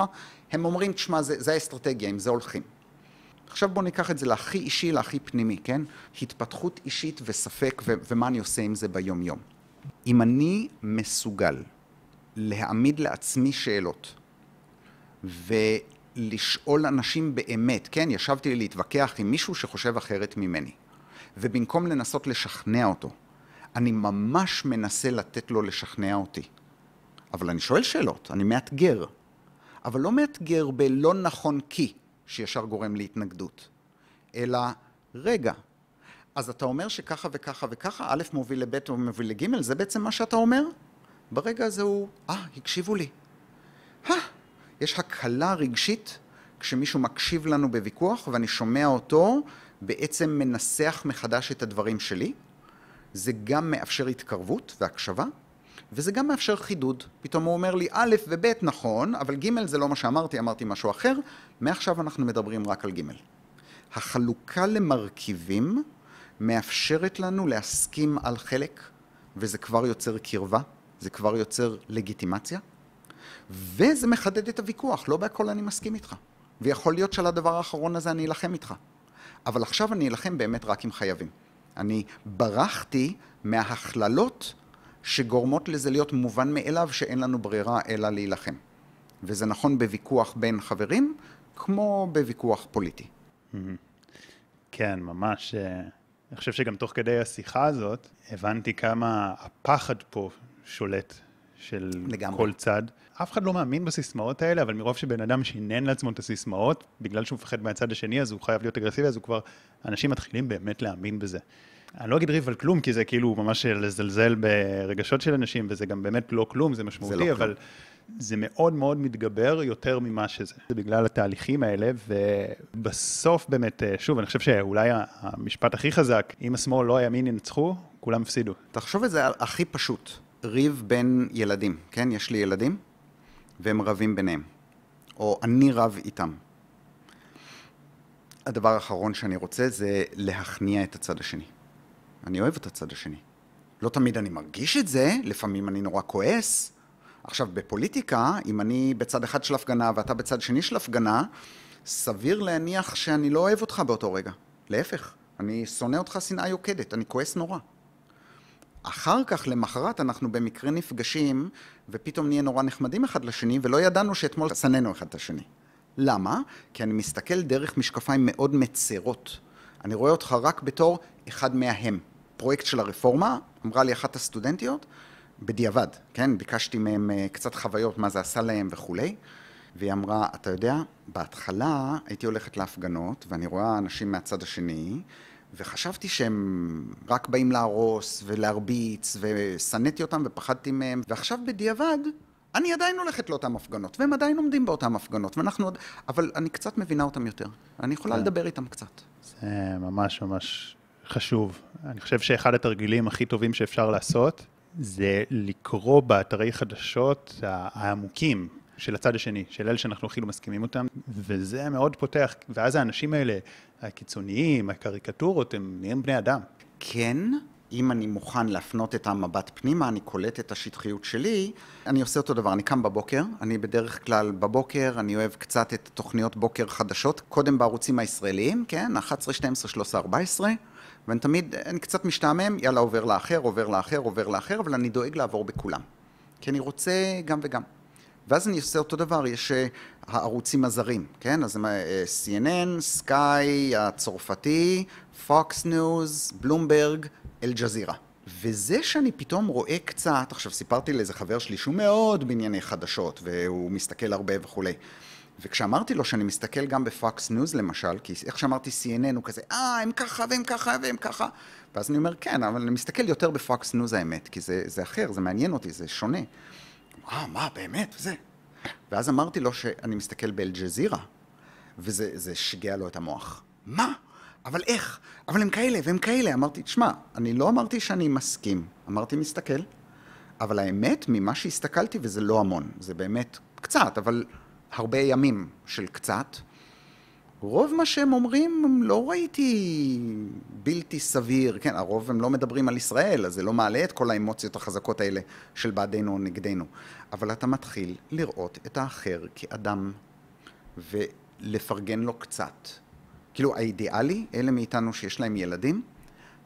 הם אומרים, תשמע, זה, זה האסטרטגיה, עם זה הולכים. עכשיו בוא ניקח את זה להכי אישי, להכי פנימי, כן? התפתחות אישית וספק ו- ומה אני עושה עם זה ביום-יום. אם אני מסוגל להעמיד לעצמי שאלות ולשאול אנשים באמת, כן? ישבתי להתווכח עם מישהו שחושב אחרת ממני, ובמקום לנסות לשכנע אותו, אני ממש מנסה לתת לו לשכנע אותי. אבל אני שואל שאלות, אני מאתגר. אבל לא מאתגר בלא נכון כי, שישר גורם להתנגדות, אלא רגע, אז אתה אומר שככה וככה וככה, א' מוביל לב' או מוביל לג', זה בעצם מה שאתה אומר? ברגע הזה הוא, אה, הקשיבו לי. אה, יש הקלה רגשית כשמישהו מקשיב לנו בוויכוח ואני שומע אותו בעצם מנסח מחדש את הדברים שלי. זה גם מאפשר התקרבות והקשבה, וזה גם מאפשר חידוד. פתאום הוא אומר לי, א' וב' נכון, אבל ג' זה לא מה שאמרתי, אמרתי משהו אחר, מעכשיו אנחנו מדברים רק על ג'. החלוקה למרכיבים מאפשרת לנו להסכים על חלק, וזה כבר יוצר קרבה, זה כבר יוצר לגיטימציה, וזה מחדד את הוויכוח, לא בהכל אני מסכים איתך. ויכול להיות שעל הדבר האחרון הזה אני אלחם איתך. אבל עכשיו אני אלחם באמת רק עם חייבים. אני ברחתי מההכללות שגורמות לזה להיות מובן מאליו שאין לנו ברירה אלא להילחם. וזה נכון בוויכוח בין חברים, כמו בוויכוח פוליטי. כן, ממש. אה, אני חושב שגם תוך כדי השיחה הזאת, הבנתי כמה הפחד פה שולט של לגמרי. כל צד. אף אחד לא מאמין בסיסמאות האלה, אבל מרוב שבן אדם שינן לעצמו את הסיסמאות, בגלל שהוא מפחד מהצד השני, אז הוא חייב להיות אגרסיבי, אז הוא כבר, אנשים מתחילים באמת להאמין בזה. אני לא אגיד ריב על כלום, כי זה כאילו ממש לזלזל ברגשות של אנשים, וזה גם באמת לא כלום, זה משמעותי, זה לא אבל כלום. זה מאוד מאוד מתגבר יותר ממה שזה. זה בגלל התהליכים האלה, ובסוף באמת, שוב, אני חושב שאולי המשפט הכי חזק, אם השמאל לא הימין ינצחו, כולם הפסידו. תחשוב את זה הכי פשוט, ריב בין ילדים, כן? יש לי ילדים, והם רבים ביניהם, או אני רב איתם. הדבר האחרון שאני רוצה זה להכניע את הצד השני. אני אוהב את הצד השני. לא תמיד אני מרגיש את זה, לפעמים אני נורא כועס. עכשיו, בפוליטיקה, אם אני בצד אחד של הפגנה ואתה בצד שני של הפגנה, סביר להניח שאני לא אוהב אותך באותו רגע. להפך, אני שונא אותך שנאה יוקדת, אני כועס נורא. אחר כך, למחרת, אנחנו במקרה נפגשים, ופתאום נהיה נורא נחמדים אחד לשני, ולא ידענו שאתמול שנאנו אחד את השני. למה? כי אני מסתכל דרך משקפיים מאוד מצרות. אני רואה אותך רק בתור אחד מההם. פרויקט של הרפורמה, אמרה לי אחת הסטודנטיות, בדיעבד, כן? ביקשתי מהם אה, קצת חוויות, מה זה עשה להם וכולי, והיא אמרה, אתה יודע, בהתחלה הייתי הולכת להפגנות, ואני רואה אנשים מהצד השני, וחשבתי שהם רק באים להרוס ולהרביץ, ושנאתי אותם ופחדתי מהם, ועכשיו בדיעבד, אני עדיין הולכת לאותן הפגנות, והם עדיין עומדים באותן הפגנות, ואנחנו עוד... אבל אני קצת מבינה אותם יותר. אני יכולה כן. לדבר איתם קצת. זה ממש ממש חשוב. אני חושב שאחד התרגילים הכי טובים שאפשר לעשות, זה לקרוא באתרי חדשות העמוקים של הצד השני, של אלה שאנחנו הכי לא מסכימים אותם, וזה מאוד פותח, ואז האנשים האלה, הקיצוניים, הקריקטורות, הם נהיים בני אדם. כן, אם אני מוכן להפנות את המבט פנימה, אני קולט את השטחיות שלי, אני עושה אותו דבר, אני קם בבוקר, אני בדרך כלל בבוקר, אני אוהב קצת את תוכניות בוקר חדשות, קודם בערוצים הישראליים, כן, 11, 12, 13, 14, ואני תמיד, אני קצת משתעמם, יאללה, עובר לאחר, עובר לאחר, עובר לאחר, אבל אני דואג לעבור בכולם. כי אני רוצה גם וגם. ואז אני עושה אותו דבר, יש אה, הערוצים הזרים, כן? אז אה, CNN, Sky, הצרפתי, Fox News, Bloomberg, אל-ג'זירה. וזה שאני פתאום רואה קצת, עכשיו סיפרתי לאיזה חבר שלי שהוא מאוד בענייני חדשות, והוא מסתכל הרבה וכולי, וכשאמרתי לו שאני מסתכל גם ב Fox News למשל, כי איך שאמרתי CNN הוא כזה, אה, הם ככה והם ככה והם ככה, ואז אני אומר, כן, אבל אני מסתכל יותר ב Fox News האמת, כי זה, זה אחר, זה מעניין אותי, זה שונה. אה, מה, באמת, וזה. ואז אמרתי לו שאני מסתכל באל-ג'זירה, וזה שיגע לו את המוח. מה? אבל איך? אבל הם כאלה והם כאלה. אמרתי, תשמע, אני לא אמרתי שאני מסכים, אמרתי מסתכל, אבל האמת, ממה שהסתכלתי, וזה לא המון, זה באמת קצת, אבל הרבה ימים של קצת, רוב מה שהם אומרים, לא ראיתי בלתי סביר, כן, הרוב הם לא מדברים על ישראל, אז זה לא מעלה את כל האמוציות החזקות האלה של בעדנו או נגדנו. אבל אתה מתחיל לראות את האחר כאדם, ולפרגן לו קצת. כאילו, האידיאלי, אלה מאיתנו שיש להם ילדים,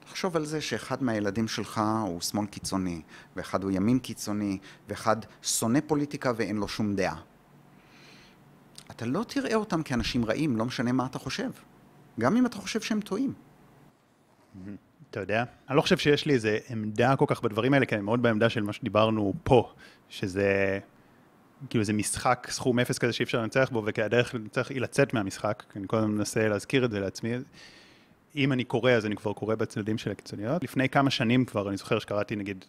תחשוב על זה שאחד מהילדים שלך הוא שמאל קיצוני, ואחד הוא ימין קיצוני, ואחד שונא פוליטיקה ואין לו שום דעה. אתה לא תראה אותם כאנשים רעים, לא משנה מה אתה חושב. גם אם אתה חושב שהם טועים. אתה יודע, אני לא חושב שיש לי איזה עמדה כל כך בדברים האלה, כי אני מאוד בעמדה של מה שדיברנו פה, שזה כאילו איזה משחק סכום אפס כזה שאי אפשר לנצח בו, וכי לנצח היא לצאת מהמשחק, כי אני הזמן מנסה להזכיר את זה לעצמי. אם אני קורא, אז אני כבר קורא בצדדים של הקיצוניות. לפני כמה שנים כבר, אני זוכר שקראתי נגיד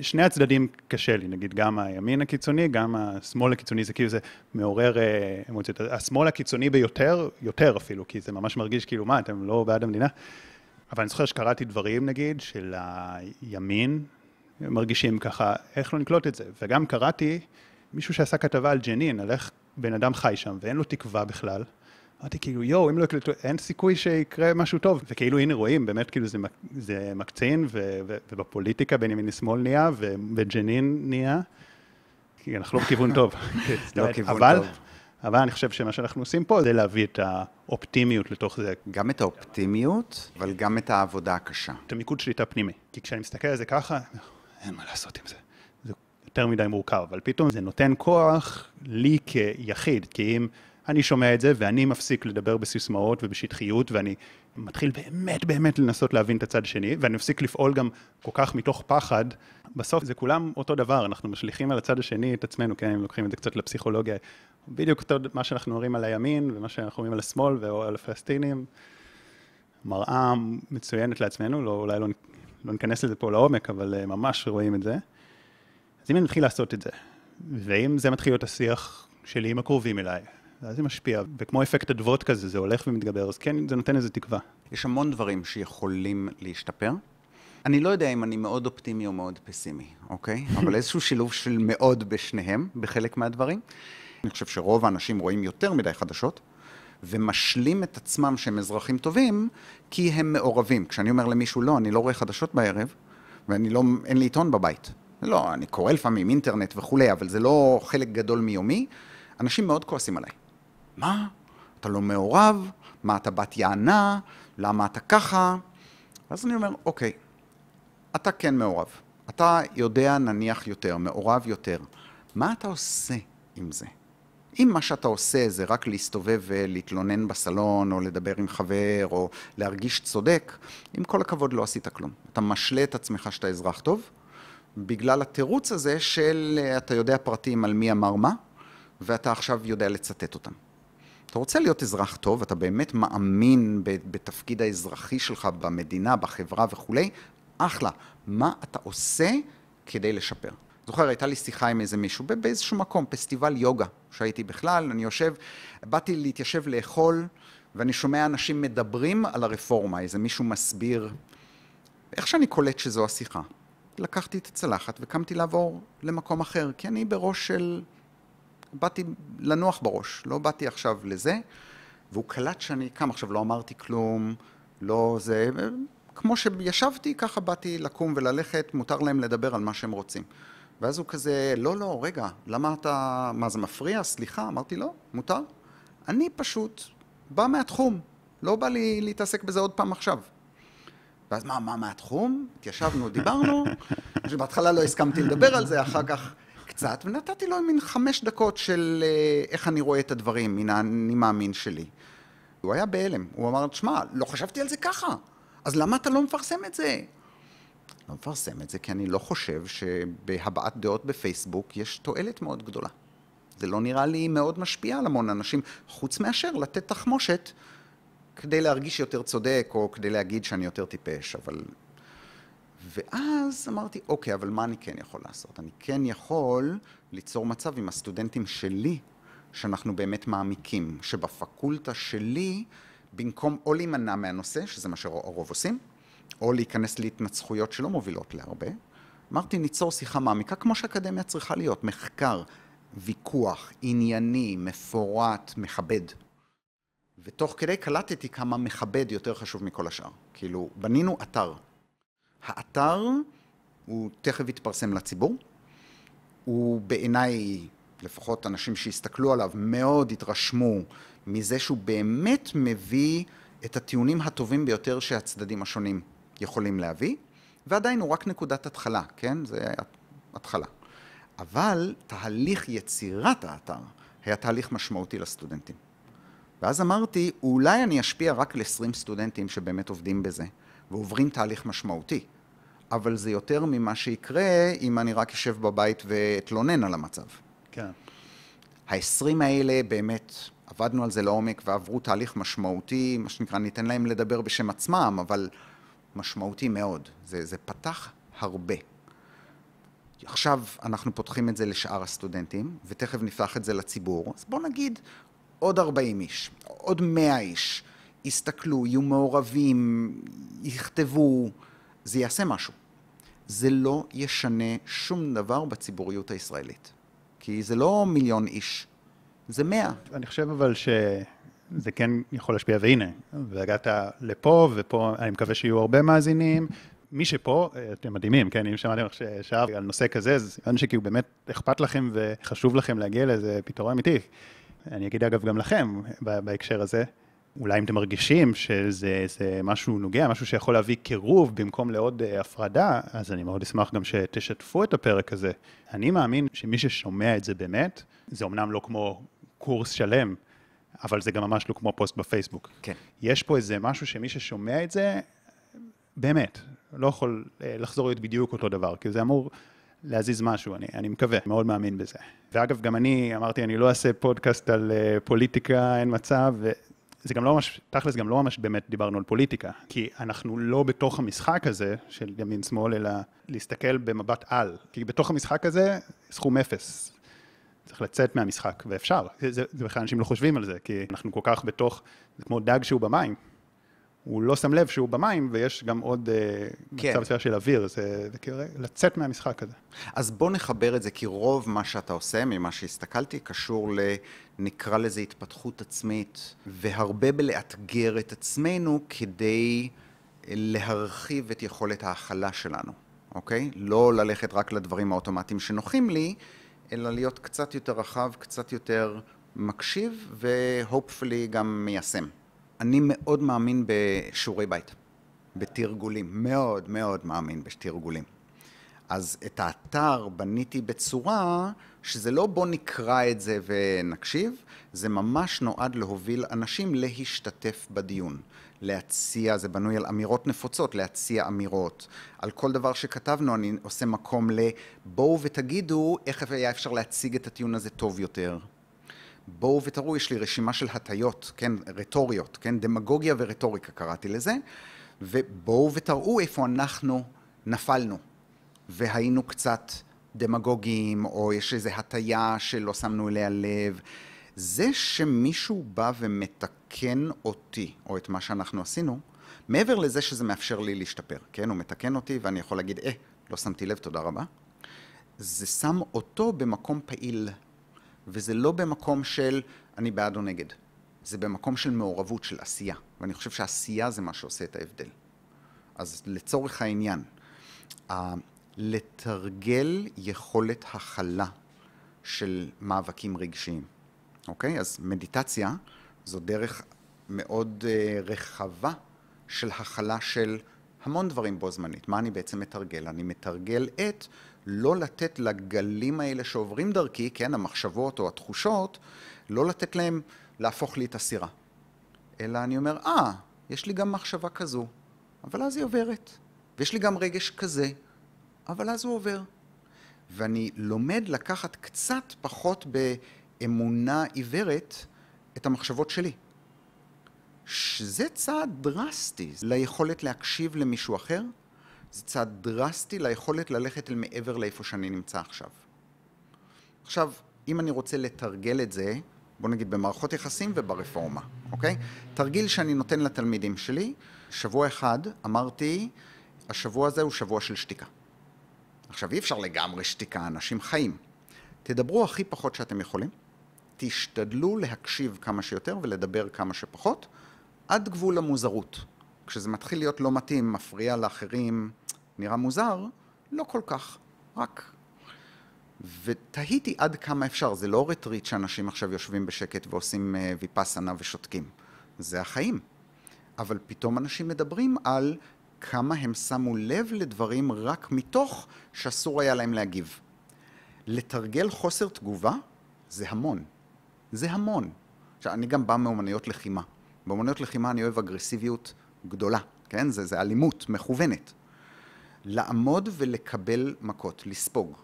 שני הצדדים קשה לי, נגיד גם הימין הקיצוני, גם השמאל הקיצוני, זה כאילו זה מעורר אה, אמוציות. השמאל הקיצוני ביותר, יותר אפילו, כי זה ממש מרגיש כאילו, מה, אתם לא בעד המדינה? אבל אני זוכר שקראתי דברים, נגיד, של הימין, מרגישים ככה, איך לא נקלוט את זה? וגם קראתי מישהו שעשה כתבה על ג'נין, על איך בן אדם חי שם, ואין לו תקווה בכלל. אמרתי כאילו, יואו, אם לא יקלטו, אין סיכוי שיקרה משהו טוב. וכאילו, הנה רואים, באמת, כאילו, זה, זה מקצין, ו, ו, ובפוליטיקה בין ימין לשמאל נהיה, ובג'נין נהיה, כי אנחנו לא בכיוון טוב. [laughs] לא כיוון אבל, טוב. אבל אני חושב שמה שאנחנו עושים פה זה להביא את האופטימיות לתוך זה. גם את האופטימיות, אבל גם את העבודה הקשה. את המיקוד שליטה פנימי. כי כשאני מסתכל על זה ככה, אין מה לעשות עם זה. זה יותר מדי מורכב, אבל פתאום זה נותן כוח לי כיחיד, כי אם... אני שומע את זה ואני מפסיק לדבר בסיסמאות ובשטחיות ואני מתחיל באמת באמת לנסות להבין את הצד השני ואני מפסיק לפעול גם כל כך מתוך פחד. בסוף זה כולם אותו דבר, אנחנו משליכים על הצד השני את עצמנו, כן, אם לוקחים את זה קצת לפסיכולוגיה. בדיוק אותו מה שאנחנו אומרים על הימין ומה שאנחנו אומרים על השמאל ועל הפלסטינים. מראה מצוינת לעצמנו, לא, אולי לא, לא ניכנס לזה פה לעומק, אבל uh, ממש רואים את זה. אז אם אני מתחיל לעשות את זה, ואם זה מתחיל להיות השיח שלי עם הקרובים אליי, ואז זה משפיע, וכמו אפקט אדוות כזה, זה הולך ומתגבר, אז כן, זה נותן איזה תקווה. יש המון דברים שיכולים להשתפר. אני לא יודע אם אני מאוד אופטימי או מאוד פסימי, אוקיי? [laughs] אבל איזשהו שילוב של מאוד בשניהם, בחלק מהדברים. אני חושב שרוב האנשים רואים יותר מדי חדשות, ומשלים את עצמם שהם אזרחים טובים, כי הם מעורבים. כשאני אומר למישהו, לא, אני לא רואה חדשות בערב, ואני לא, אין לי עיתון בבית. לא, אני קורא לפעמים אינטרנט וכולי, אבל זה לא חלק גדול מיומי. אנשים מאוד כועסים עליי. מה? אתה לא מעורב? מה אתה בת יענה? למה אתה ככה? אז אני אומר, אוקיי, אתה כן מעורב. אתה יודע נניח יותר, מעורב יותר. מה אתה עושה עם זה? אם מה שאתה עושה זה רק להסתובב ולהתלונן בסלון, או לדבר עם חבר, או להרגיש צודק, עם כל הכבוד לא עשית כלום. אתה משלה את עצמך שאתה אזרח טוב, בגלל התירוץ הזה של אתה יודע פרטים על מי אמר מה, ואתה עכשיו יודע לצטט אותם. אתה רוצה להיות אזרח טוב, אתה באמת מאמין בתפקיד האזרחי שלך במדינה, בחברה וכולי, אחלה. מה אתה עושה כדי לשפר? זוכר, הייתה לי שיחה עם איזה מישהו באיזשהו מקום, פסטיבל יוגה, שהייתי בכלל, אני יושב, באתי להתיישב לאכול, ואני שומע אנשים מדברים על הרפורמה, איזה מישהו מסביר. איך שאני קולט שזו השיחה, לקחתי את הצלחת וקמתי לעבור למקום אחר, כי אני בראש של באתי לנוח בראש, לא באתי עכשיו לזה, והוא קלט שאני קם, עכשיו לא אמרתי כלום, לא זה, כמו שישבתי, ככה באתי לקום וללכת, מותר להם לדבר על מה שהם רוצים. ואז הוא כזה, לא, לא, רגע, למה אתה, מה זה מפריע? סליחה, אמרתי, לא, מותר. אני פשוט בא מהתחום, לא בא לי להתעסק בזה עוד פעם עכשיו. ואז מה, מה מהתחום? התיישבנו, דיברנו, [laughs] שבהתחלה לא הסכמתי לדבר על זה, אחר כך קצת, ונתתי לו מין חמש דקות של אה, איך אני רואה את הדברים, מן האני מאמין שלי. הוא היה בהלם, הוא אמר, שמע, לא חשבתי על זה ככה, אז למה אתה לא מפרסם את זה? לא מפרסם את זה כי אני לא חושב שבהבעת דעות בפייסבוק יש תועלת מאוד גדולה. זה לא נראה לי מאוד משפיע על המון אנשים, חוץ מאשר לתת תחמושת כדי להרגיש יותר צודק, או כדי להגיד שאני יותר טיפש, אבל... ואז אמרתי, אוקיי, אבל מה אני כן יכול לעשות? אני כן יכול ליצור מצב עם הסטודנטים שלי, שאנחנו באמת מעמיקים, שבפקולטה שלי, במקום או להימנע מהנושא, שזה מה שהרוב עושים, או להיכנס להתנצחויות שלא מובילות להרבה, אמרתי, ניצור שיחה מעמיקה כמו שאקדמיה צריכה להיות, מחקר, ויכוח, ענייני, מפורט, מכבד. ותוך כדי קלטתי כמה מכבד יותר חשוב מכל השאר. כאילו, בנינו אתר. האתר הוא תכף יתפרסם לציבור. הוא בעיניי, לפחות אנשים שהסתכלו עליו, מאוד התרשמו מזה שהוא באמת מביא את הטיעונים הטובים ביותר שהצדדים השונים יכולים להביא, ועדיין הוא רק נקודת התחלה, כן? זה התחלה. אבל תהליך יצירת האתר היה תהליך משמעותי לסטודנטים. ואז אמרתי, אולי אני אשפיע רק ל-20 סטודנטים שבאמת עובדים בזה, ועוברים תהליך משמעותי. אבל זה יותר ממה שיקרה אם אני רק אשב בבית ואתלונן על המצב. כן. ה-20 האלה באמת, עבדנו על זה לעומק ועברו תהליך משמעותי, מה שנקרא, ניתן להם לדבר בשם עצמם, אבל משמעותי מאוד. זה, זה פתח הרבה. עכשיו אנחנו פותחים את זה לשאר הסטודנטים, ותכף נפתח את זה לציבור. אז בואו נגיד עוד 40 איש, עוד 100 איש, יסתכלו, יהיו מעורבים, יכתבו, זה יעשה משהו. זה לא ישנה שום דבר בציבוריות הישראלית. כי זה לא מיליון איש, זה 100. אני חושב אבל שזה כן יכול להשפיע, והנה, והגעת לפה, ופה אני מקווה שיהיו הרבה מאזינים. מי שפה, אתם מדהימים, כן? אם שמעתם עכשיו על נושא כזה, אז אני שכאילו באמת אכפת לכם וחשוב לכם להגיע לאיזה פתרון אמיתי. אני אגיד אגב גם לכם בהקשר הזה, אולי אם אתם מרגישים שזה משהו נוגע, משהו שיכול להביא קירוב במקום לעוד אה, הפרדה, אז אני מאוד אשמח גם שתשתפו את הפרק הזה. אני מאמין שמי ששומע את זה באמת, זה אמנם לא כמו קורס שלם, אבל זה גם ממש לא כמו פוסט בפייסבוק. כן. יש פה איזה משהו שמי ששומע את זה, באמת, לא יכול אה, לחזור להיות בדיוק אותו דבר, כי זה אמור להזיז משהו, אני, אני מקווה, מאוד מאמין בזה. ואגב, גם אני אמרתי, אני לא אעשה פודקאסט על uh, פוליטיקה, אין מצב, וזה גם לא ממש, תכלס גם לא ממש באמת דיברנו על פוליטיקה, כי אנחנו לא בתוך המשחק הזה של ימין-שמאל, אלא להסתכל במבט על, כי בתוך המשחק הזה, סכום אפס. צריך לצאת מהמשחק, ואפשר. זה, זה בכלל אנשים לא חושבים על זה, כי אנחנו כל כך בתוך, זה כמו דג שהוא במים. הוא לא שם לב שהוא במים, ויש גם עוד אה, כן. מצב מסוים של אוויר, זה, זה כאילו לצאת מהמשחק הזה. אז בוא נחבר את זה, כי רוב מה שאתה עושה, ממה שהסתכלתי, קשור ל... נקרא לזה התפתחות עצמית, והרבה בלאתגר את עצמנו כדי להרחיב את יכולת ההכלה שלנו, אוקיי? לא ללכת רק לדברים האוטומטיים שנוחים לי, אלא להיות קצת יותר רחב, קצת יותר מקשיב, והופפלי גם מיישם. אני מאוד מאמין בשיעורי בית, בתרגולים, מאוד מאוד מאמין בתרגולים. אז את האתר בניתי בצורה שזה לא בוא נקרא את זה ונקשיב, זה ממש נועד להוביל אנשים להשתתף בדיון. להציע, זה בנוי על אמירות נפוצות, להציע אמירות. על כל דבר שכתבנו אני עושה מקום לבואו ותגידו איך היה אפשר להציג את הטיעון הזה טוב יותר. בואו ותראו, יש לי רשימה של הטיות, כן, רטוריות, כן, דמגוגיה ורטוריקה קראתי לזה, ובואו ותראו איפה אנחנו נפלנו, והיינו קצת דמגוגיים, או יש איזו הטיה שלא שמנו אליה לב. זה שמישהו בא ומתקן אותי, או את מה שאנחנו עשינו, מעבר לזה שזה מאפשר לי להשתפר, כן, הוא מתקן אותי ואני יכול להגיד, אה, לא שמתי לב, תודה רבה. זה שם אותו במקום פעיל וזה לא במקום של אני בעד או נגד, זה במקום של מעורבות, של עשייה, ואני חושב שעשייה זה מה שעושה את ההבדל. אז לצורך העניין, לתרגל יכולת הכלה של מאבקים רגשיים, אוקיי? אז מדיטציה זו דרך מאוד uh, רחבה של הכלה של המון דברים בו זמנית. מה אני בעצם מתרגל? אני מתרגל את לא לתת לגלים האלה שעוברים דרכי, כן, המחשבות או התחושות, לא לתת להם להפוך לי את הסירה. אלא אני אומר, אה, יש לי גם מחשבה כזו, אבל אז היא עוברת. ויש לי גם רגש כזה, אבל אז הוא עובר. ואני לומד לקחת קצת פחות אמונה עיוורת את המחשבות שלי. שזה צעד דרסטי ליכולת להקשיב למישהו אחר, זה צעד דרסטי ליכולת ללכת אל מעבר לאיפה שאני נמצא עכשיו. עכשיו, אם אני רוצה לתרגל את זה, בוא נגיד במערכות יחסים וברפורמה, אוקיי? תרגיל שאני נותן לתלמידים שלי, שבוע אחד אמרתי, השבוע הזה הוא שבוע של שתיקה. עכשיו, אי אפשר לגמרי שתיקה, אנשים חיים. תדברו הכי פחות שאתם יכולים, תשתדלו להקשיב כמה שיותר ולדבר כמה שפחות, עד גבול המוזרות. כשזה מתחיל להיות לא מתאים, מפריע לאחרים, נראה מוזר, לא כל כך, רק... ותהיתי עד כמה אפשר, זה לא רטריט שאנשים עכשיו יושבים בשקט ועושים אה, ויפאסנה ושותקים, זה החיים. אבל פתאום אנשים מדברים על כמה הם שמו לב לדברים רק מתוך שאסור היה להם להגיב. לתרגל חוסר תגובה זה המון. זה המון. עכשיו, אני גם בא מאומנויות לחימה. באומנויות לחימה אני אוהב אגרסיביות גדולה, כן? זה, זה אלימות מכוונת. לעמוד ולקבל מכות, לספוג.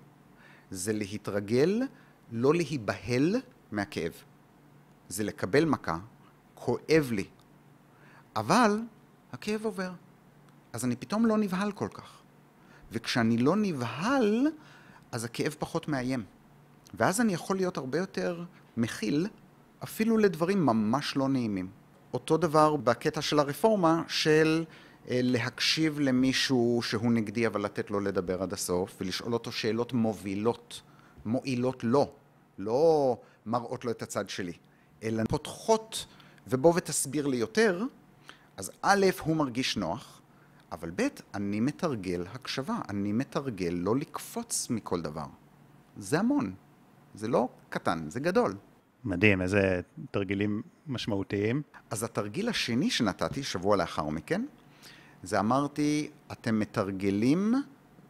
זה להתרגל, לא להיבהל מהכאב. זה לקבל מכה, כואב לי, אבל הכאב עובר. אז אני פתאום לא נבהל כל כך. וכשאני לא נבהל, אז הכאב פחות מאיים. ואז אני יכול להיות הרבה יותר מכיל, אפילו לדברים ממש לא נעימים. אותו דבר בקטע של הרפורמה של להקשיב למישהו שהוא נגדי אבל לתת לו לדבר עד הסוף ולשאול אותו שאלות מובילות, מועילות לו, לא מראות לו את הצד שלי, אלא פותחות ובוא ותסביר לי יותר, אז א', הוא מרגיש נוח, אבל ב', אני מתרגל הקשבה, אני מתרגל לא לקפוץ מכל דבר. זה המון, זה לא קטן, זה גדול. מדהים, איזה תרגילים משמעותיים. אז התרגיל השני שנתתי, שבוע לאחר מכן, זה אמרתי, אתם מתרגלים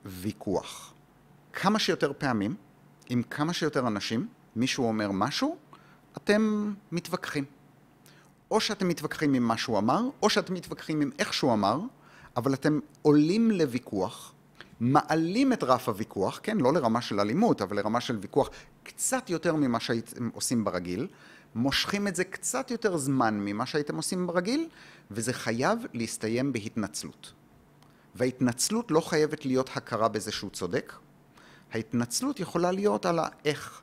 ויכוח. כמה שיותר פעמים, עם כמה שיותר אנשים, מישהו אומר משהו, אתם מתווכחים. או שאתם מתווכחים עם מה שהוא אמר, או שאתם מתווכחים עם איך שהוא אמר, אבל אתם עולים לוויכוח, מעלים את רף הוויכוח, כן, לא לרמה של אלימות, אבל לרמה של ויכוח קצת יותר ממה שהייתם עושים ברגיל, מושכים את זה קצת יותר זמן ממה שהייתם עושים ברגיל, וזה חייב להסתיים בהתנצלות. וההתנצלות לא חייבת להיות הכרה בזה שהוא צודק, ההתנצלות יכולה להיות על האיך.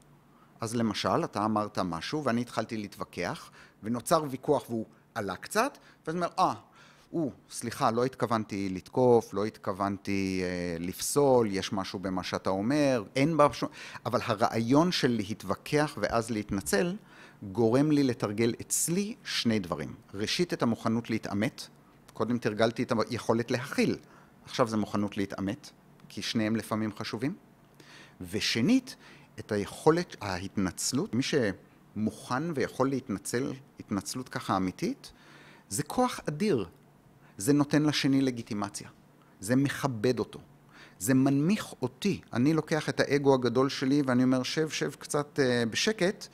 אז למשל, אתה אמרת משהו ואני התחלתי להתווכח, ונוצר ויכוח והוא עלה קצת, ואז אומר, אה, או, סליחה, לא התכוונתי לתקוף, לא התכוונתי אה, לפסול, יש משהו במה שאתה אומר, אין בה שום... אבל הרעיון של להתווכח ואז להתנצל, גורם לי לתרגל אצלי שני דברים. ראשית, את המוכנות להתעמת. קודם תרגלתי את היכולת להכיל, עכשיו זה מוכנות להתעמת, כי שניהם לפעמים חשובים. ושנית, את היכולת, ההתנצלות, מי שמוכן ויכול להתנצל התנצלות ככה אמיתית, זה כוח אדיר. זה נותן לשני לגיטימציה. זה מכבד אותו. זה מנמיך אותי. אני לוקח את האגו הגדול שלי ואני אומר, שב, שב קצת uh, בשקט,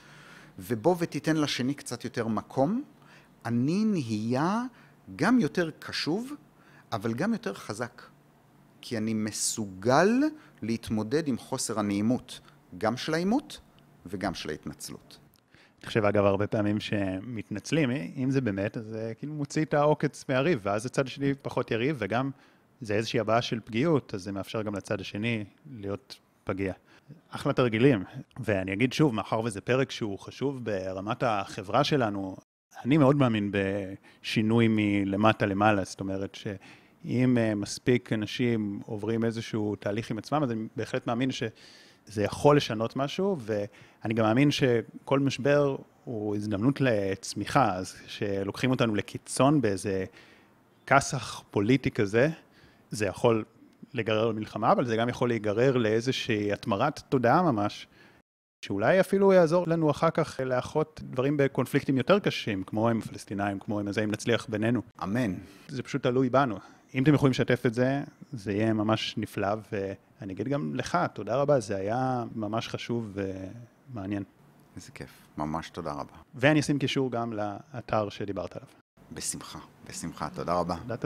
ובוא ותיתן לשני קצת יותר מקום. אני נהיה גם יותר קשוב, אבל גם יותר חזק. כי אני מסוגל להתמודד עם חוסר הנעימות, גם של העימות וגם של ההתנצלות. אני חושב, אגב, הרבה פעמים שמתנצלים, אם זה באמת, אז זה כאילו מוציא את העוקץ מהריב, ואז הצד השני פחות יריב, וגם זה איזושהי הבעה של פגיעות, אז זה מאפשר גם לצד השני להיות פגיע. אחלה תרגילים. ואני אגיד שוב, מאחר וזה פרק שהוא חשוב ברמת החברה שלנו, אני מאוד מאמין בשינוי מלמטה למעלה, זאת אומרת שאם אה, מספיק אנשים עוברים איזשהו תהליך עם עצמם, אז אני בהחלט מאמין ש... זה יכול לשנות משהו, ואני גם מאמין שכל משבר הוא הזדמנות לצמיחה, אז כשלוקחים אותנו לקיצון באיזה כסח פוליטי כזה, זה יכול לגרר למלחמה, אבל זה גם יכול להיגרר לאיזושהי התמרת תודעה ממש, שאולי אפילו יעזור לנו אחר כך לאחות דברים בקונפליקטים יותר קשים, כמו עם הפלסטינאים, כמו עם זה, אם נצליח בינינו. אמן. זה פשוט תלוי בנו. אם אתם יכולים לשתף את זה, זה יהיה ממש נפלא, ואני אגיד גם לך, תודה רבה, זה היה ממש חשוב ומעניין. איזה כיף, ממש תודה רבה. ואני אשים קישור גם לאתר שדיברת עליו. בשמחה, בשמחה, תודה רבה. תודה, תודה.